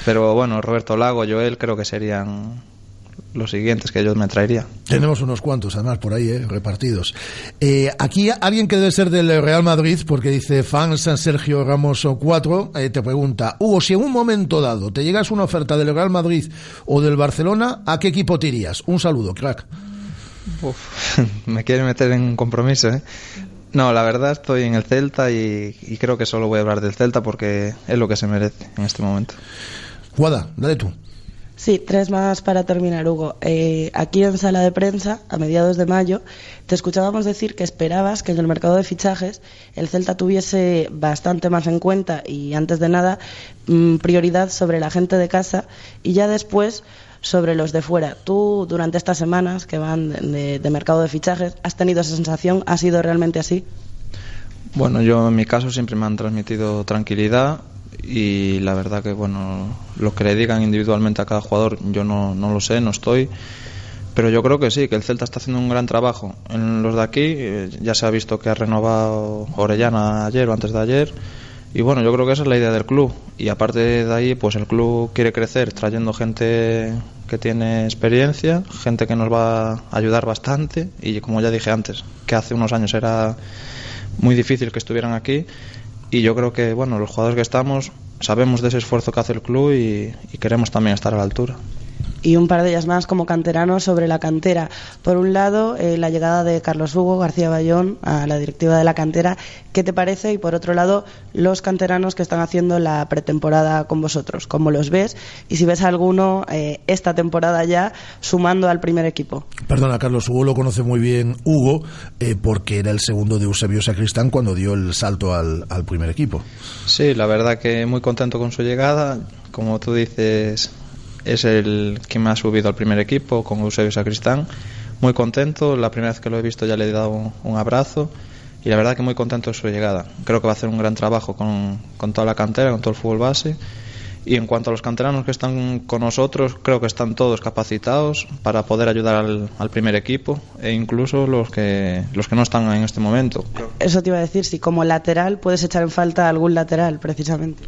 Pero bueno, Roberto Lago, Joel, creo que serían los siguientes que yo me traería. Tenemos unos cuantos además por ahí, ¿eh? repartidos. Eh, aquí alguien que debe ser del Real Madrid, porque dice fans San Sergio Ramos 4, eh, te pregunta, Hugo, si en un momento dado te llegas una oferta del Real Madrid o del Barcelona, ¿a qué equipo te irías? Un saludo, crack. Uf, [LAUGHS] me quiere meter en un compromiso, ¿eh? No, la verdad estoy en el Celta y, y, creo que solo voy a hablar del Celta porque es lo que se merece en este momento. Guada, dale tú. Sí, tres más para terminar, Hugo. Eh, aquí en sala de prensa, a mediados de mayo, te escuchábamos decir que esperabas que en el mercado de fichajes el Celta tuviese bastante más en cuenta y, antes de nada, mmm, prioridad sobre la gente de casa y ya después sobre los de fuera. Tú, durante estas semanas que van de, de, mercado de fichajes, ¿has tenido esa sensación? ¿Ha sido realmente así? Bueno, yo en mi caso siempre me han transmitido tranquilidad y la verdad que, bueno, lo que le digan individualmente a cada jugador, yo no, no lo sé, no estoy. Pero yo creo que sí, que el Celta está haciendo un gran trabajo. En los de aquí eh, ya se ha visto que ha renovado Orellana ayer o antes de ayer. Y bueno, yo creo que esa es la idea del club. Y aparte de ahí, pues el club quiere crecer trayendo gente que tiene experiencia, gente que nos va a ayudar bastante. Y como ya dije antes, que hace unos años era muy difícil que estuvieran aquí. Y yo creo que, bueno, los jugadores que estamos sabemos de ese esfuerzo que hace el club y, y queremos también estar a la altura y un par de ellas más como canteranos sobre la cantera. Por un lado, eh, la llegada de Carlos Hugo García Bayón a la directiva de la cantera. ¿Qué te parece? Y por otro lado, los canteranos que están haciendo la pretemporada con vosotros. ¿Cómo los ves? Y si ves a alguno eh, esta temporada ya sumando al primer equipo. Perdona, Carlos, Hugo lo conoce muy bien Hugo eh, porque era el segundo de Eusebio Sacristán cuando dio el salto al, al primer equipo. Sí, la verdad que muy contento con su llegada. Como tú dices, es el que me ha subido al primer equipo con Eusebio Sacristán. Muy contento, la primera vez que lo he visto ya le he dado un, abrazo y la verdad que muy contento de su llegada. Creo que va a hacer un gran trabajo con, con, toda la cantera, con todo el fútbol base Y en cuanto a los canteranos que están con nosotros, creo que están todos capacitados para poder ayudar al, al, primer equipo e incluso los que, los que no están en este momento. Eso te iba a decir, si como lateral puedes echar en falta algún lateral, precisamente.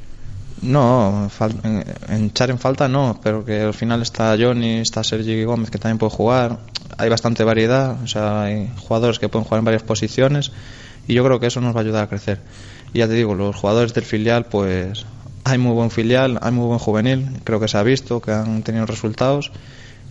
No, en, echar en falta no, pero que al final está Johnny, está Sergi Gómez que también puede jugar. Hay bastante variedad, o sea, hay jugadores que pueden jugar en varias posiciones y yo creo que eso nos va a ayudar a crecer. Y ya te digo, los jugadores del filial, pues hay muy buen filial, hay muy buen juvenil, creo que se ha visto, que han tenido resultados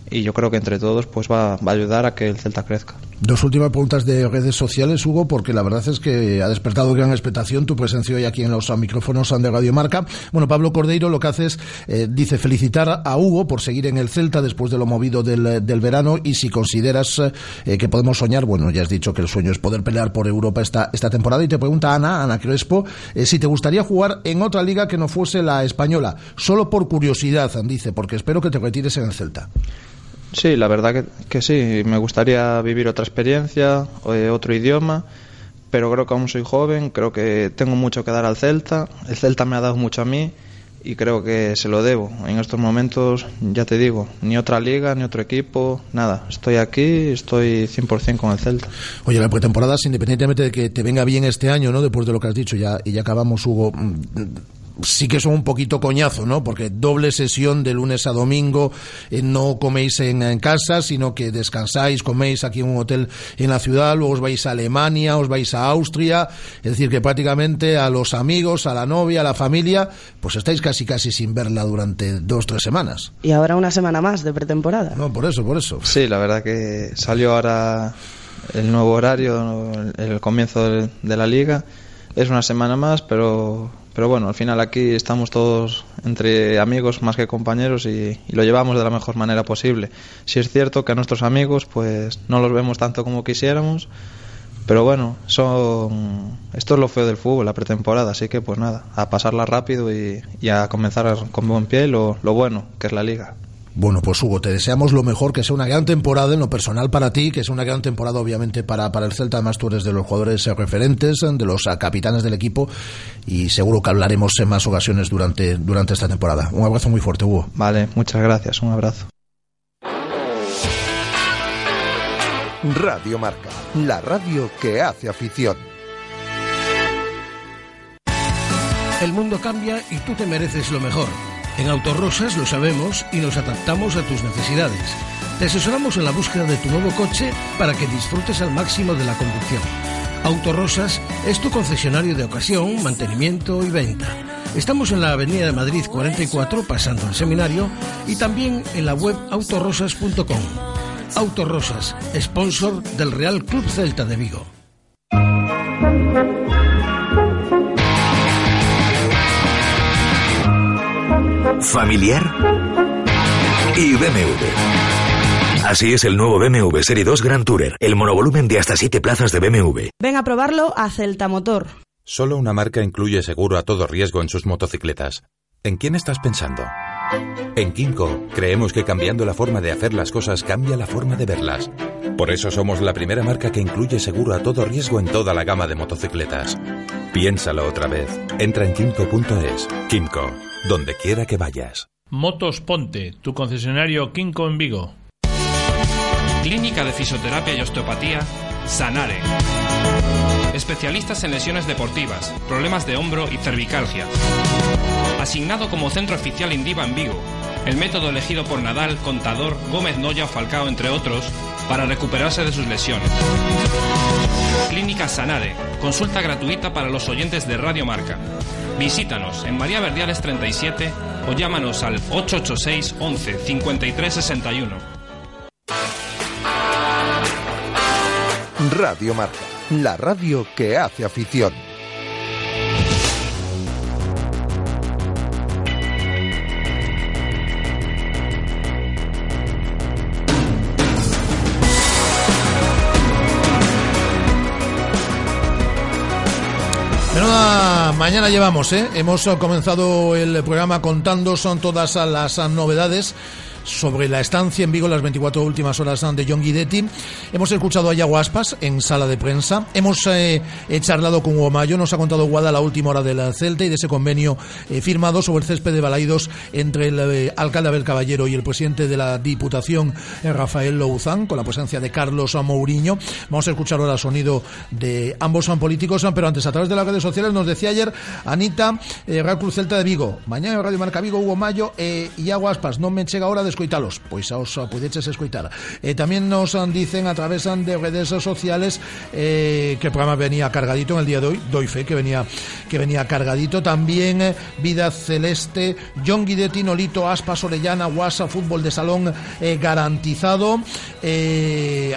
y yo creo que entre todos pues va, va, a ayudar a que el Celta crezca. Dos últimas preguntas de redes sociales, Hugo, porque la verdad es que ha despertado gran expectación tu presencia hoy aquí en los micrófonos de Radio Marca. Bueno, Pablo Cordeiro lo que hace es, eh, dice, felicitar a Hugo por seguir en el Celta después de lo movido del, del verano y si consideras eh, que podemos soñar, bueno, ya has dicho que el sueño es poder pelear por Europa esta, esta temporada y te pregunta Ana, Ana Crespo, eh, si te gustaría jugar en otra liga que no fuese la española, solo por curiosidad, dice, porque espero que te retires en el Celta. Sí, la verdad que, que, sí, me gustaría vivir otra experiencia, eh, otro idioma, pero creo que aún soy joven, creo que tengo mucho que dar al Celta, el Celta me ha dado mucho a mí y creo que se lo debo. En estos momentos, ya te digo, ni otra liga, ni otro equipo, nada. Estoy aquí, estoy 100% con el Celta. Oye, la pretemporada, independientemente de que te venga bien este año, ¿no? Después de lo que has dicho, ya y ya acabamos, Hugo sí que son un poquito coñazo, ¿no? Porque doble sesión de lunes a domingo, eh, no coméis en, en, casa, sino que descansáis, coméis aquí en un hotel en la ciudad, luego os vais a Alemania, os vais a Austria, es decir, que prácticamente a los amigos, a la novia, a la familia, pues estáis casi casi sin verla durante dos, tres semanas. Y ahora una semana más de pretemporada. No, por eso, por eso. Sí, la verdad que salió ahora el nuevo horario, el comienzo de, de la liga. Es una semana más, pero pero bueno, al final aquí estamos todos entre amigos más que compañeros y, lo llevamos de la mejor manera posible. Si es cierto que a nuestros amigos pues no los vemos tanto como quisiéramos, pero bueno, son esto es lo feo del fútbol, la pretemporada, así que pues nada, a pasarla rápido y, a comenzar con buen pie lo bueno, que es la liga. Bueno, pues Hugo, te deseamos lo mejor, que sea una gran temporada en lo personal para ti, que sea una gran temporada obviamente para, para el Celta, además tú eres de los jugadores referentes, de los capitanes del equipo y seguro que hablaremos en más ocasiones durante, durante esta temporada. Un abrazo muy fuerte, Hugo. Vale, muchas gracias, un abrazo. Radio Marca, la radio que hace afición. El mundo cambia y tú te mereces lo mejor. En Autorosas lo sabemos y nos adaptamos a tus necesidades. Te asesoramos en la búsqueda de tu nuevo coche para que disfrutes al máximo de la conducción. Autorosas es tu concesionario de ocasión, mantenimiento y venta. Estamos en la Avenida de Madrid 44, pasando al seminario, y también en la web autorosas.com. Autorosas, sponsor del Real Club Celta de Vigo. Familiar y BMW. Así es el nuevo BMW Serie 2 Grand Tourer, el monovolumen de hasta 7 plazas de BMW. Ven a probarlo a Celta Motor. Solo una marca incluye seguro a todo riesgo en sus motocicletas. ¿En quién estás pensando? En Kimco creemos que cambiando la forma de hacer las cosas cambia la forma de verlas. Por eso somos la primera marca que incluye seguro a todo riesgo en toda la gama de motocicletas. Piénsalo otra vez. Entra en kimco.es. Kimco, donde quiera que vayas. Motos Ponte, tu concesionario Kimco en Vigo. Clínica de Fisioterapia y Osteopatía, Sanare. Especialistas en lesiones deportivas, problemas de hombro y cervicalgia. Asignado como centro oficial Indiva en Vigo, el método elegido por Nadal, Contador, Gómez Noya o Falcao, entre otros, para recuperarse de sus lesiones. Clínica Sanare, consulta gratuita para los oyentes de Radio Marca. Visítanos en María Verdiales 37 o llámanos al 886 11 53 61. Radio Marca, la radio que hace afición. Mañana llevamos, ¿eh? Hemos comenzado el programa contando son todas las novedades sobre la estancia en Vigo las 24 últimas horas de John Guidetti. Hemos escuchado a Yago Aspas en sala de prensa. Hemos eh, charlado con Hugo Mayo. Nos ha contado Guada la última hora de la Celta y de ese convenio eh, firmado sobre el césped de Balaidos entre el eh, alcalde Abel Caballero y el presidente de la Diputación, Rafael Louzán, con la presencia de Carlos Mourinho. Vamos a escuchar ahora el sonido de ambos son políticos, pero antes a través de las redes sociales nos decía ayer Anita, Real Cruz Celta de Vigo. Mañana en Radio Marca Vigo, Hugo Mayo e Iago Aspas. Non me chega a hora de escoitalos. Pois os podeches escoitar. E tamén nos dicen a través de redes sociales eh, que o programa venía cargadito en el día de hoy. Doy fe que venía que venía cargadito. También eh, Vida Celeste, John Guidetti, Nolito, Aspas, Orellana, Guasa, Fútbol de Salón garantizado.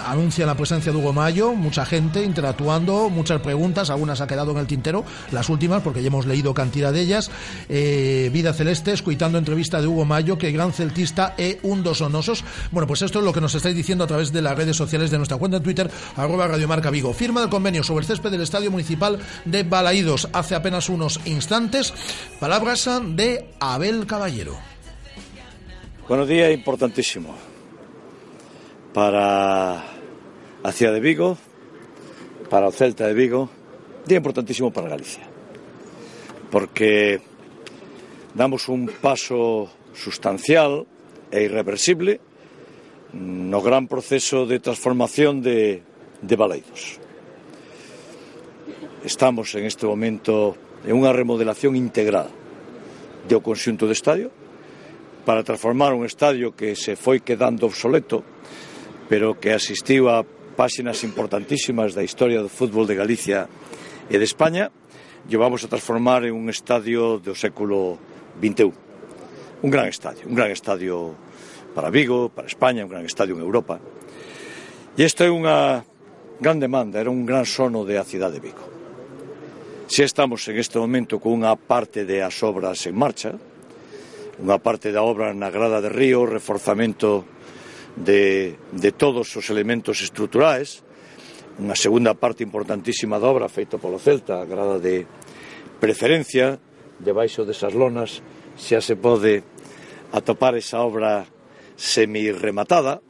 Anuncia la presencia de Hugo Mayo. Mucha gente interactuando, muchas preguntas. Algunas ha quedado en el tintero. Las últimas, porque ya hemos leído cantidad de ellas. Vida Celeste, escuitando entrevista de Hugo Mayo, que gran celtista e un dos onosos. Bueno, pues esto es lo que nos estáis diciendo a través de las redes sociales de nuestra cuenta en Twitter, arroba Radiomarca Vigo. Firma del convenio sobre el césped del Estadio Municipal de Balaídos hace apenas unos instantes. Palabras de Abel Caballero. Buenos días, importantísimo. Para la ciudad de Vigo, para el Celta de Vigo, día importantísimo para Galicia. Porque damos un paso sustancial e irreversible no gran proceso de transformación de, de Baleidos. Estamos en este momento en unha remodelación integrada do conxunto do estadio para transformar un estadio que se foi quedando obsoleto pero que asistiu a páxinas importantísimas da historia do fútbol de Galicia e de España, llevamos a transformar en un estadio do século XXI un gran estadio, un gran estadio para Vigo, para España, un gran estadio en Europa. E isto é unha gran demanda, era un gran sono de a cidade de Vigo. Se estamos en este momento con unha parte de as obras en marcha, unha parte da obra na Grada de Río, reforzamento de, de todos os elementos estruturais, unha segunda parte importantísima da obra feita polo Celta, a Grada de Preferencia, debaixo desas lonas, xa se pode atopar esa obra semirrematada.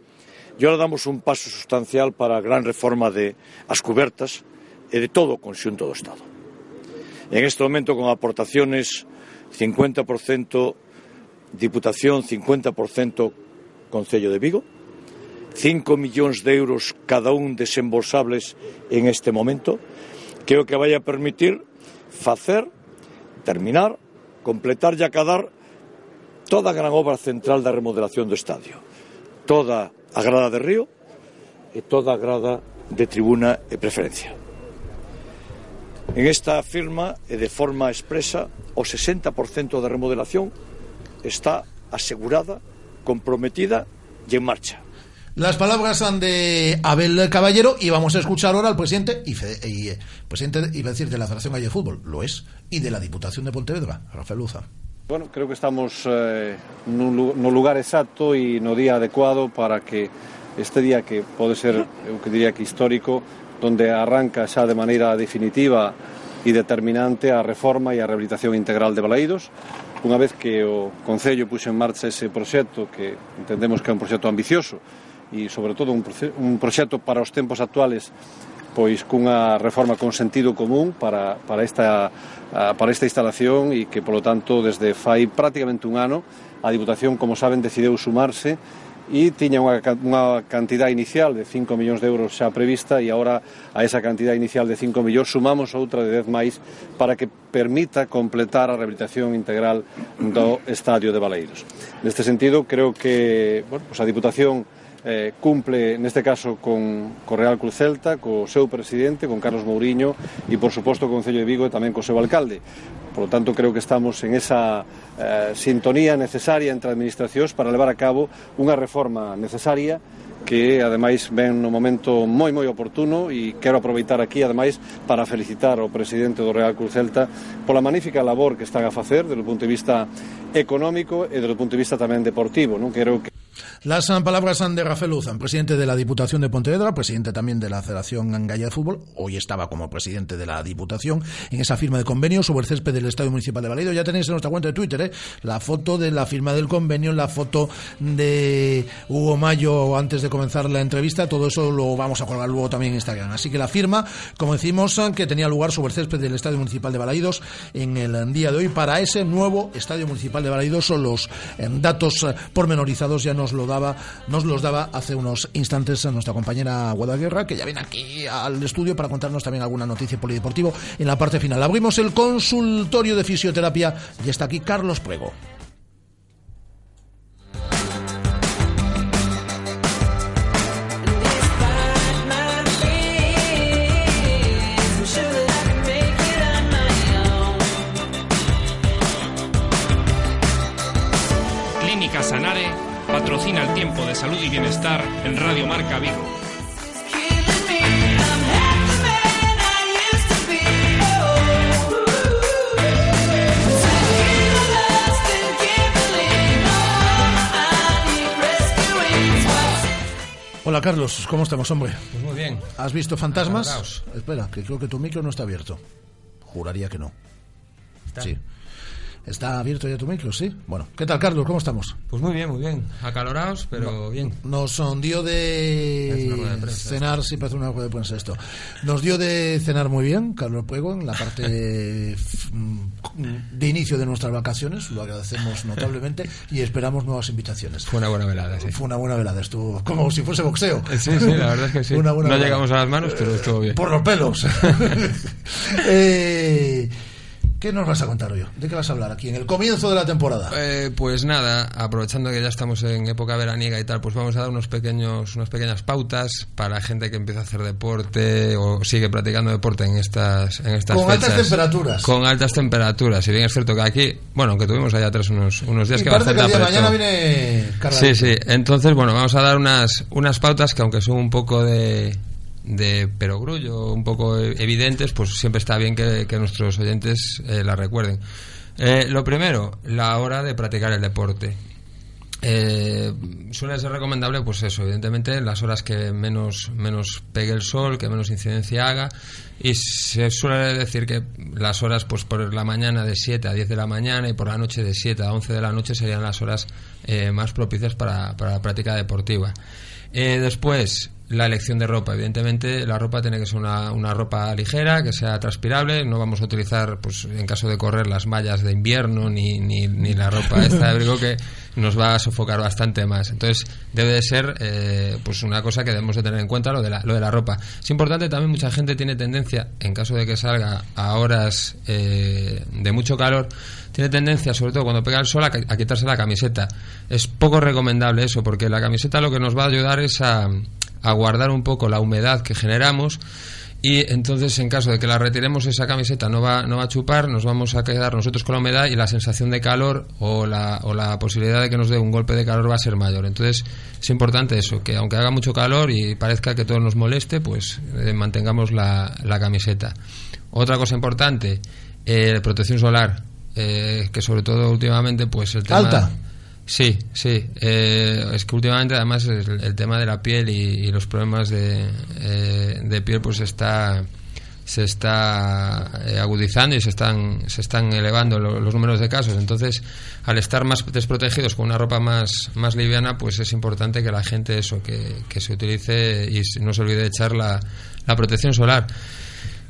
E ahora damos un paso sustancial para a gran reforma de as cubertas e de todo o conxunto do Estado. En este momento, con aportaciones 50% Diputación, 50% Concello de Vigo, 5 millóns de euros cada un desembolsables en este momento, que é o que vai a permitir facer, terminar, completar e acadar toda gran obra central da remodelación do estadio. Toda a grada de río e toda a grada de tribuna e preferencia. En esta firma e de forma expresa o 60% da remodelación está asegurada, comprometida e en marcha. Las palabras son de Abel Caballero y vamos a escuchar ahora al presidente y, y eh, presidente iba a decir de la Federación Gallega de Fútbol, lo es, y de la Diputación de Pontevedra, Rafael Luza. Bueno, creo que estamos eh, no, no lugar exacto e no día adecuado para que este día que pode ser, eu que diría que histórico, donde arranca xa de maneira definitiva e determinante a reforma e a rehabilitación integral de Balaídos, unha vez que o Concello puxe en marcha ese proxecto que entendemos que é un proxecto ambicioso e sobre todo un, proxecto para os tempos actuales pois cunha reforma con sentido común para, para, esta, para esta instalación e que, polo tanto, desde fai prácticamente un ano, a Diputación, como saben, decideu sumarse e tiña unha, unha cantidad inicial de 5 millóns de euros xa prevista e agora a esa cantidad inicial de 5 millóns sumamos outra de 10 máis para que permita completar a rehabilitación integral do estadio de Baleiros. Neste sentido, creo que bueno, pues a Diputación eh, cumple neste caso con co Real Cruz Celta, co seu presidente, con Carlos Mourinho e por suposto co Concello de Vigo e tamén co seu alcalde. Por lo tanto, creo que estamos en esa eh, sintonía necesaria entre administracións para levar a cabo unha reforma necesaria que ademais ven no momento moi moi oportuno e quero aproveitar aquí ademais para felicitar ao presidente do Real Cruz Celta pola magnífica labor que están a facer desde o punto de vista económico e desde o punto de vista tamén deportivo, non? Creo que Las palabras de Rafael Luzán, presidente de la Diputación de Pontevedra, presidente también de la Federación Galla de Fútbol, hoy estaba como presidente de la Diputación en esa firma de convenio sobre el césped del Estadio Municipal de Valido. Ya tenéis en nuestra cuenta de Twitter ¿eh? la foto de la firma del convenio, la foto de Hugo Mayo antes de comenzar la entrevista, todo eso lo vamos a colgar luego también en Instagram. Así que la firma, como decimos, que tenía lugar sobre el césped del Estadio Municipal de Balaidos en el día de hoy para ese nuevo Estadio Municipal de Balaidos. Son los eh, datos eh, pormenorizados, ya nos lo daba, nos los daba hace unos instantes nuestra compañera Guadaguerra, que ya viene aquí al estudio para contarnos también alguna noticia polideportivo en la parte final. Abrimos el consultorio de fisioterapia y está aquí Carlos Prego. De salud y bienestar en Radio Marca Vigo. Hola Carlos, ¿cómo estamos, hombre? Pues muy bien. ¿Has visto fantasmas? Agarraos. Espera, que creo que tu micro no está abierto. Juraría que no. ¿Está? Sí. ¿Está abierto ya tu micro? Sí. Bueno, ¿qué tal, Carlos? ¿Cómo estamos? Pues muy bien, muy bien. Acalorados, pero bien. Nos dio de de prensa cenar, sí, parece una rueda de prensa esto. Nos dio de cenar muy bien, Carlos Puego, en la parte [LAUGHS] de inicio de nuestras vacaciones. Lo agradecemos notablemente y esperamos nuevas invitaciones. Fue una buena velada, sí. Fue una buena velada, estuvo como si fuese boxeo. Sí, sí, la verdad es que sí. [LAUGHS] Una buena no velada. llegamos a las manos, pero estuvo bien. Por los pelos. [LAUGHS] Eh, ¿Qué nos vas a contar hoy? ¿De qué vas a hablar aquí en el comienzo de la temporada? Eh, pues nada, aprovechando que ya estamos en época veraniega y tal, pues vamos a dar unos pequeños, unas pequeñas pautas para gente que empieza a hacer deporte o sigue practicando deporte en estas, en estas Con altas fechas. temperaturas. Con altas temperaturas. Si bien es cierto que aquí, bueno, aunque tuvimos allá atrás unos, unos días Y que parece que el bastante día mañana viene Sí, cargadito. sí. Entonces, bueno, vamos a dar unas, unas pautas que aunque son un poco de, de perogrullo, un poco evidentes, pues siempre está bien que, nuestros oyentes eh, la recuerden. Eh, lo primero, la hora de practicar el deporte. Eh, suele ser recomendable, pues eso, evidentemente, las horas que menos, menos pegue el sol, que menos incidencia haga. Y se suele decir que las horas, pues por la mañana de 7 a 10 de la mañana y por la noche de 7 a 11 de la noche serían las horas eh, más propicias para, para la práctica deportiva. Eh, después, la elección de ropa. Evidentemente, la ropa tiene que ser una, una ropa ligera, que sea transpirable. No vamos a utilizar, pues en caso de correr, las mallas de invierno ni, ni, ni la ropa [LAUGHS] esta de abrigo que nos va a sofocar bastante más. Entonces, debe de ser eh, pues una cosa que debemos de tener en cuenta, lo de, la, lo de la ropa. Es importante también, mucha gente tiene tendencia, en caso de que salga a horas eh, de mucho calor, tiene tendencia, sobre todo cuando pega el sol, a, a quitarse la camiseta. Es poco recomendable eso, porque la camiseta lo que nos va a ayudar es a, a guardar un poco la humedad que generamos y entonces en caso de que la retiremos esa camiseta no va, no va a chupar, nos vamos a quedar nosotros con la humedad y la sensación de calor o la, o la posibilidad de que nos dé un golpe de calor va a ser mayor. Entonces es importante eso, que aunque haga mucho calor y parezca que todo nos moleste, pues eh, mantengamos la, la camiseta. Otra cosa importante, eh, protección solar, eh, que sobre todo últimamente pues el tema... Alta. Sí, sí. Eh, es que últimamente además el, el tema de la piel y, los problemas de, eh, de piel pues está se está eh, agudizando y se están se están elevando lo- los números de casos. Entonces, al estar más desprotegidos con una ropa más más liviana, pues es importante que la gente eso que, que se utilice y no se olvide de echar la, la protección solar.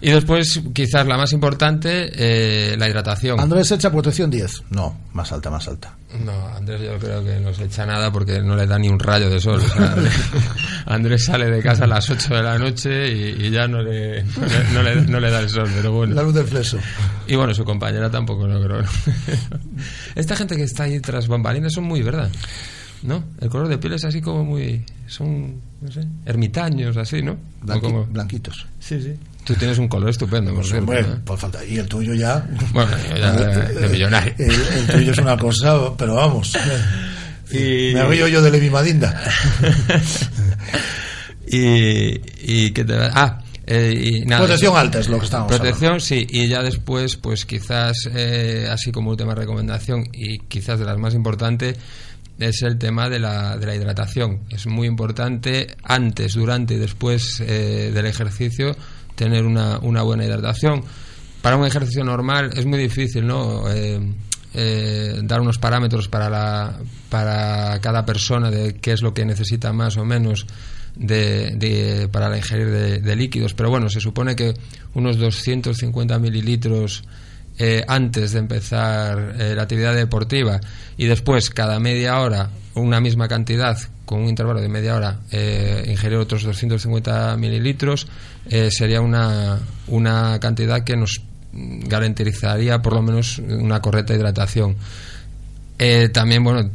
Y después, quizás la más importante, eh, la hidratación. Andrés echa protección 10. No, más alta, más alta. No, Andrés yo creo que no se echa nada porque no le da ni un rayo de sol. o sea, [LAUGHS] [LAUGHS] Andrés sale de casa a las 8 de la noche y, y ya no le, no, le, no le- no le da el sol, pero bueno. La luz del fleso. Y bueno, su compañera tampoco, no creo. [LAUGHS] Esta gente que está ahí tras bambalinas son muy, ¿verdad? ¿No? El color de piel es así como muy... Son, no sé, ermitaños, así, ¿no? Blanqui- como- Blanquitos. Sí, sí. Tú tienes un color estupendo, por Pues, cierto, hombre, por falta. Y el tuyo ya. Bueno, ya de- [LAUGHS] de millonario. El, el tuyo es una cosa, pero vamos. Y- Me río yo de Levi Madinda. [LAUGHS] y, y que te ah eh, y nada, Protección eso. alta es lo que estábamos protección sí y ya después pues quizás eh, así como última recomendación y quizás de las más importantes es el tema de la, de la hidratación. Es muy importante antes, durante y después eh, del ejercicio tener una, una buena hidratación. Para un ejercicio normal es muy difícil, ¿no? Eh, eh, dar unos parámetros para, la, para cada persona de qué es lo que necesita más o menos de, para ingerir de, líquidos. Pero bueno, se supone que unos 250 mililitros eh, antes de empezar eh, la actividad deportiva y después cada media hora una misma cantidad con un intervalo de media hora ingerir otros 250 mililitros sería una, una cantidad que nos garantizaría por lo menos una correcta hidratación. Eh, también, bueno,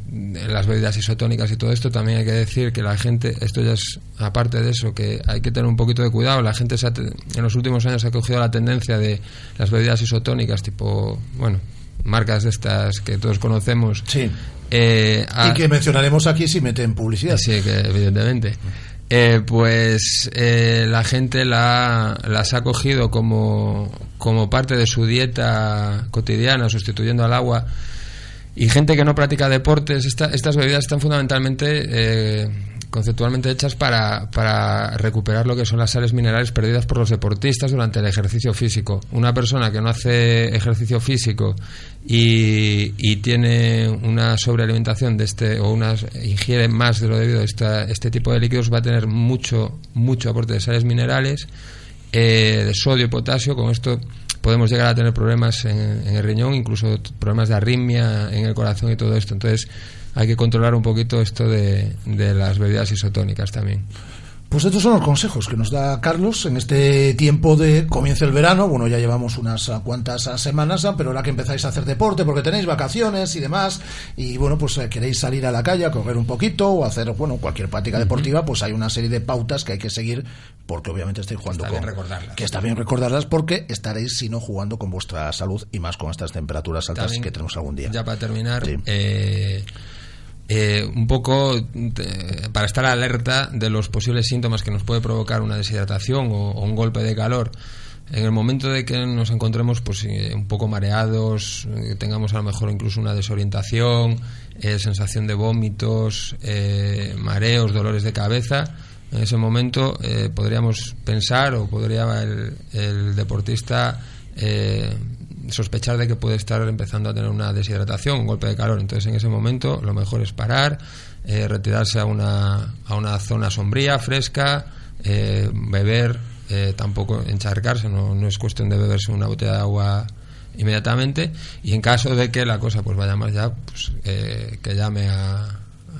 las bebidas isotónicas y todo esto, también hay que decir que la gente, esto ya es aparte de eso, que hay que tener un poquito de cuidado. La gente en los últimos años ha cogido la tendencia de las bebidas isotónicas, tipo, bueno, marcas de estas que todos conocemos. Sí. Eh, y que mencionaremos aquí si meten publicidad. Sí, que evidentemente. Eh, pues eh, la gente la, las ha cogido como, como parte de su dieta cotidiana, sustituyendo al agua. Y gente que no practica deportes, estas bebidas están fundamentalmente eh, conceptualmente hechas para, para, recuperar lo que son las sales minerales perdidas por los deportistas durante el ejercicio físico. Una persona que no hace ejercicio físico y, y tiene una sobrealimentación de este o una ingiere más de lo debido a este tipo de líquidos va a tener mucho mucho aporte de sales minerales, eh, de sodio y potasio. Con esto podemos llegar a tener problemas en, el riñón, incluso problemas de arritmia en el corazón y todo esto. Entonces hay que controlar un poquito esto de, de las bebidas isotónicas también. Pues estos son los consejos que nos da Carlos en este tiempo de comienzo el verano. Bueno, ya llevamos unas cuantas semanas, pero ahora que empezáis a hacer deporte, porque tenéis vacaciones y demás, y bueno, pues eh, queréis salir a la calle a correr un poquito o hacer, bueno, cualquier práctica deportiva, pues hay una serie de pautas que hay que seguir, porque obviamente estáis jugando está con. Bien recordarlas. Que está bien recordarlas, porque estaréis, si no, jugando con vuestra salud y más con estas temperaturas altas que tenemos algún día. Ya para terminar, eh, eh, un poco para estar alerta de los posibles síntomas que nos puede provocar una deshidratación o, un golpe de calor. En el momento de que nos encontremos pues eh, un poco mareados, eh, tengamos a lo mejor incluso una desorientación, sensación de vómitos, mareos, dolores de cabeza, en ese momento podríamos pensar o podría el, el deportista sospechar de que puede estar empezando a tener una deshidratación, un golpe de calor. Entonces, en ese momento, lo mejor es parar, eh, retirarse a una, a una zona sombría, fresca, eh, beber, eh, tampoco encharcarse, no, no es cuestión de beberse una botella de agua inmediatamente. Y en caso de que la cosa pues vaya más ya, pues que llame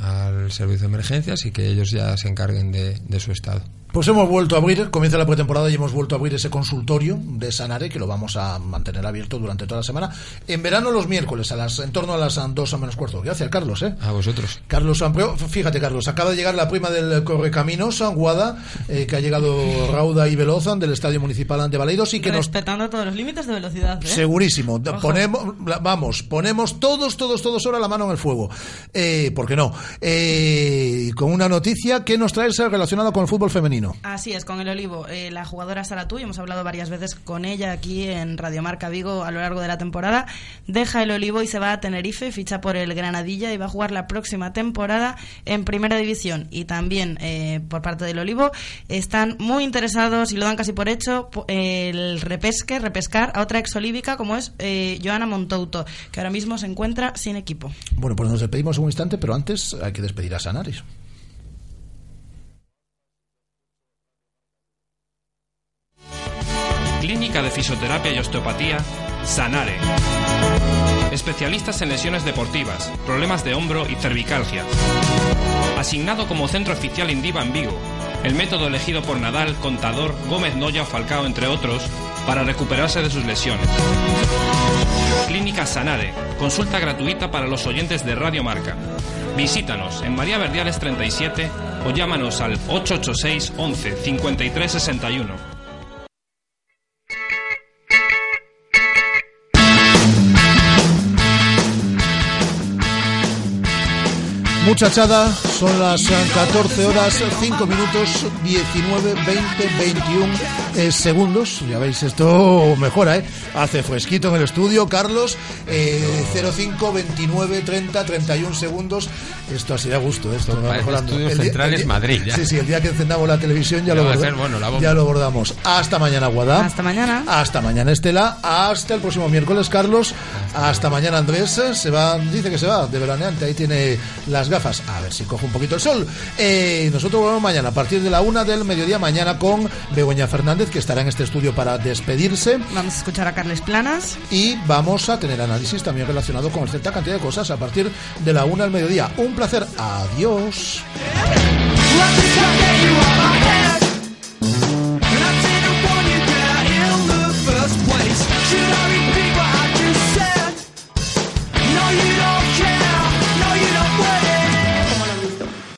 al servicio de emergencias y que ellos ya se encarguen de su estado. Pues hemos vuelto a abrir, comienza la pretemporada y hemos vuelto a abrir ese consultorio de Sanare que lo vamos a mantener abierto durante toda la semana. En verano los miércoles, a las, en torno a las dos a menos cuarto. Gracias, Carlos. ¿eh? A vosotros. Carlos Ampreo, fíjate, Carlos, acaba de llegar la prima del Correcaminos, Guada, eh, que ha llegado rauda y veloz del Estadio Municipal de Baleidos y que Respetando todos los límites de velocidad. ¿eh? Segurísimo. Ponemos, vamos, ponemos todos, todos, todos ahora la mano en el fuego. Eh, ¿Por qué no? Eh, con una noticia que nos trae relacionada con el fútbol femenino. Así es, con el Olivo. Eh, la jugadora Sara Tú, hemos hablado varias veces con ella aquí en Radiomarca Vigo a lo largo de la temporada, deja el Olivo y se va a Tenerife, ficha por el Granadilla y va a jugar la próxima temporada en Primera División. Y también eh, por parte del Olivo están muy interesados y lo dan casi por hecho el repesque, repescar a otra exolívica como es eh, Joana Montouto, que ahora mismo se encuentra sin equipo. Bueno, pues nos despedimos un instante, pero antes hay que despedir a Sanaris. Fisioterapia y Osteopatía, Sanare. Especialistas en lesiones deportivas, problemas de hombro y cervicalgia. Asignado como centro oficial Indiva en Vigo, el método elegido por Nadal, Contador, Gómez Noya o Falcao, entre otros, para recuperarse de sus lesiones. Clínica Sanare, consulta gratuita para los oyentes de Radio Marca. Visítanos en María Verdiales 37 o llámanos al 886 11 53 61. Muchachada. Son las 14 horas 5 minutos 19, 20, 21 eh, segundos. Ya veis, esto mejora, ¿eh? Hace fresquito en el estudio, Carlos. Eh, 05, 29, 30, 31 segundos. Esto así da gusto, esto va mejorando. El el día- Madrid, ya. Sí, sí, el día que encendamos la televisión ya, Ya lo, va a borda- ser, bueno, la ya lo bordamos. Hasta mañana, Guadá. Hasta mañana. Hasta mañana, Estela. Hasta el próximo miércoles, Carlos. Hasta mañana, Andrés. Se va, dice que se va de veraneante. Ahí tiene las gafas. A ver si coge un poquito el sol. Eh, nosotros volvemos mañana a partir de la una del mediodía. Mañana con Begoña Fernández, que estará en este estudio para despedirse. Vamos a escuchar a Carles Planas. Y vamos a tener análisis también relacionado con cierta cantidad de cosas a partir de la una del mediodía. Un placer. Adiós.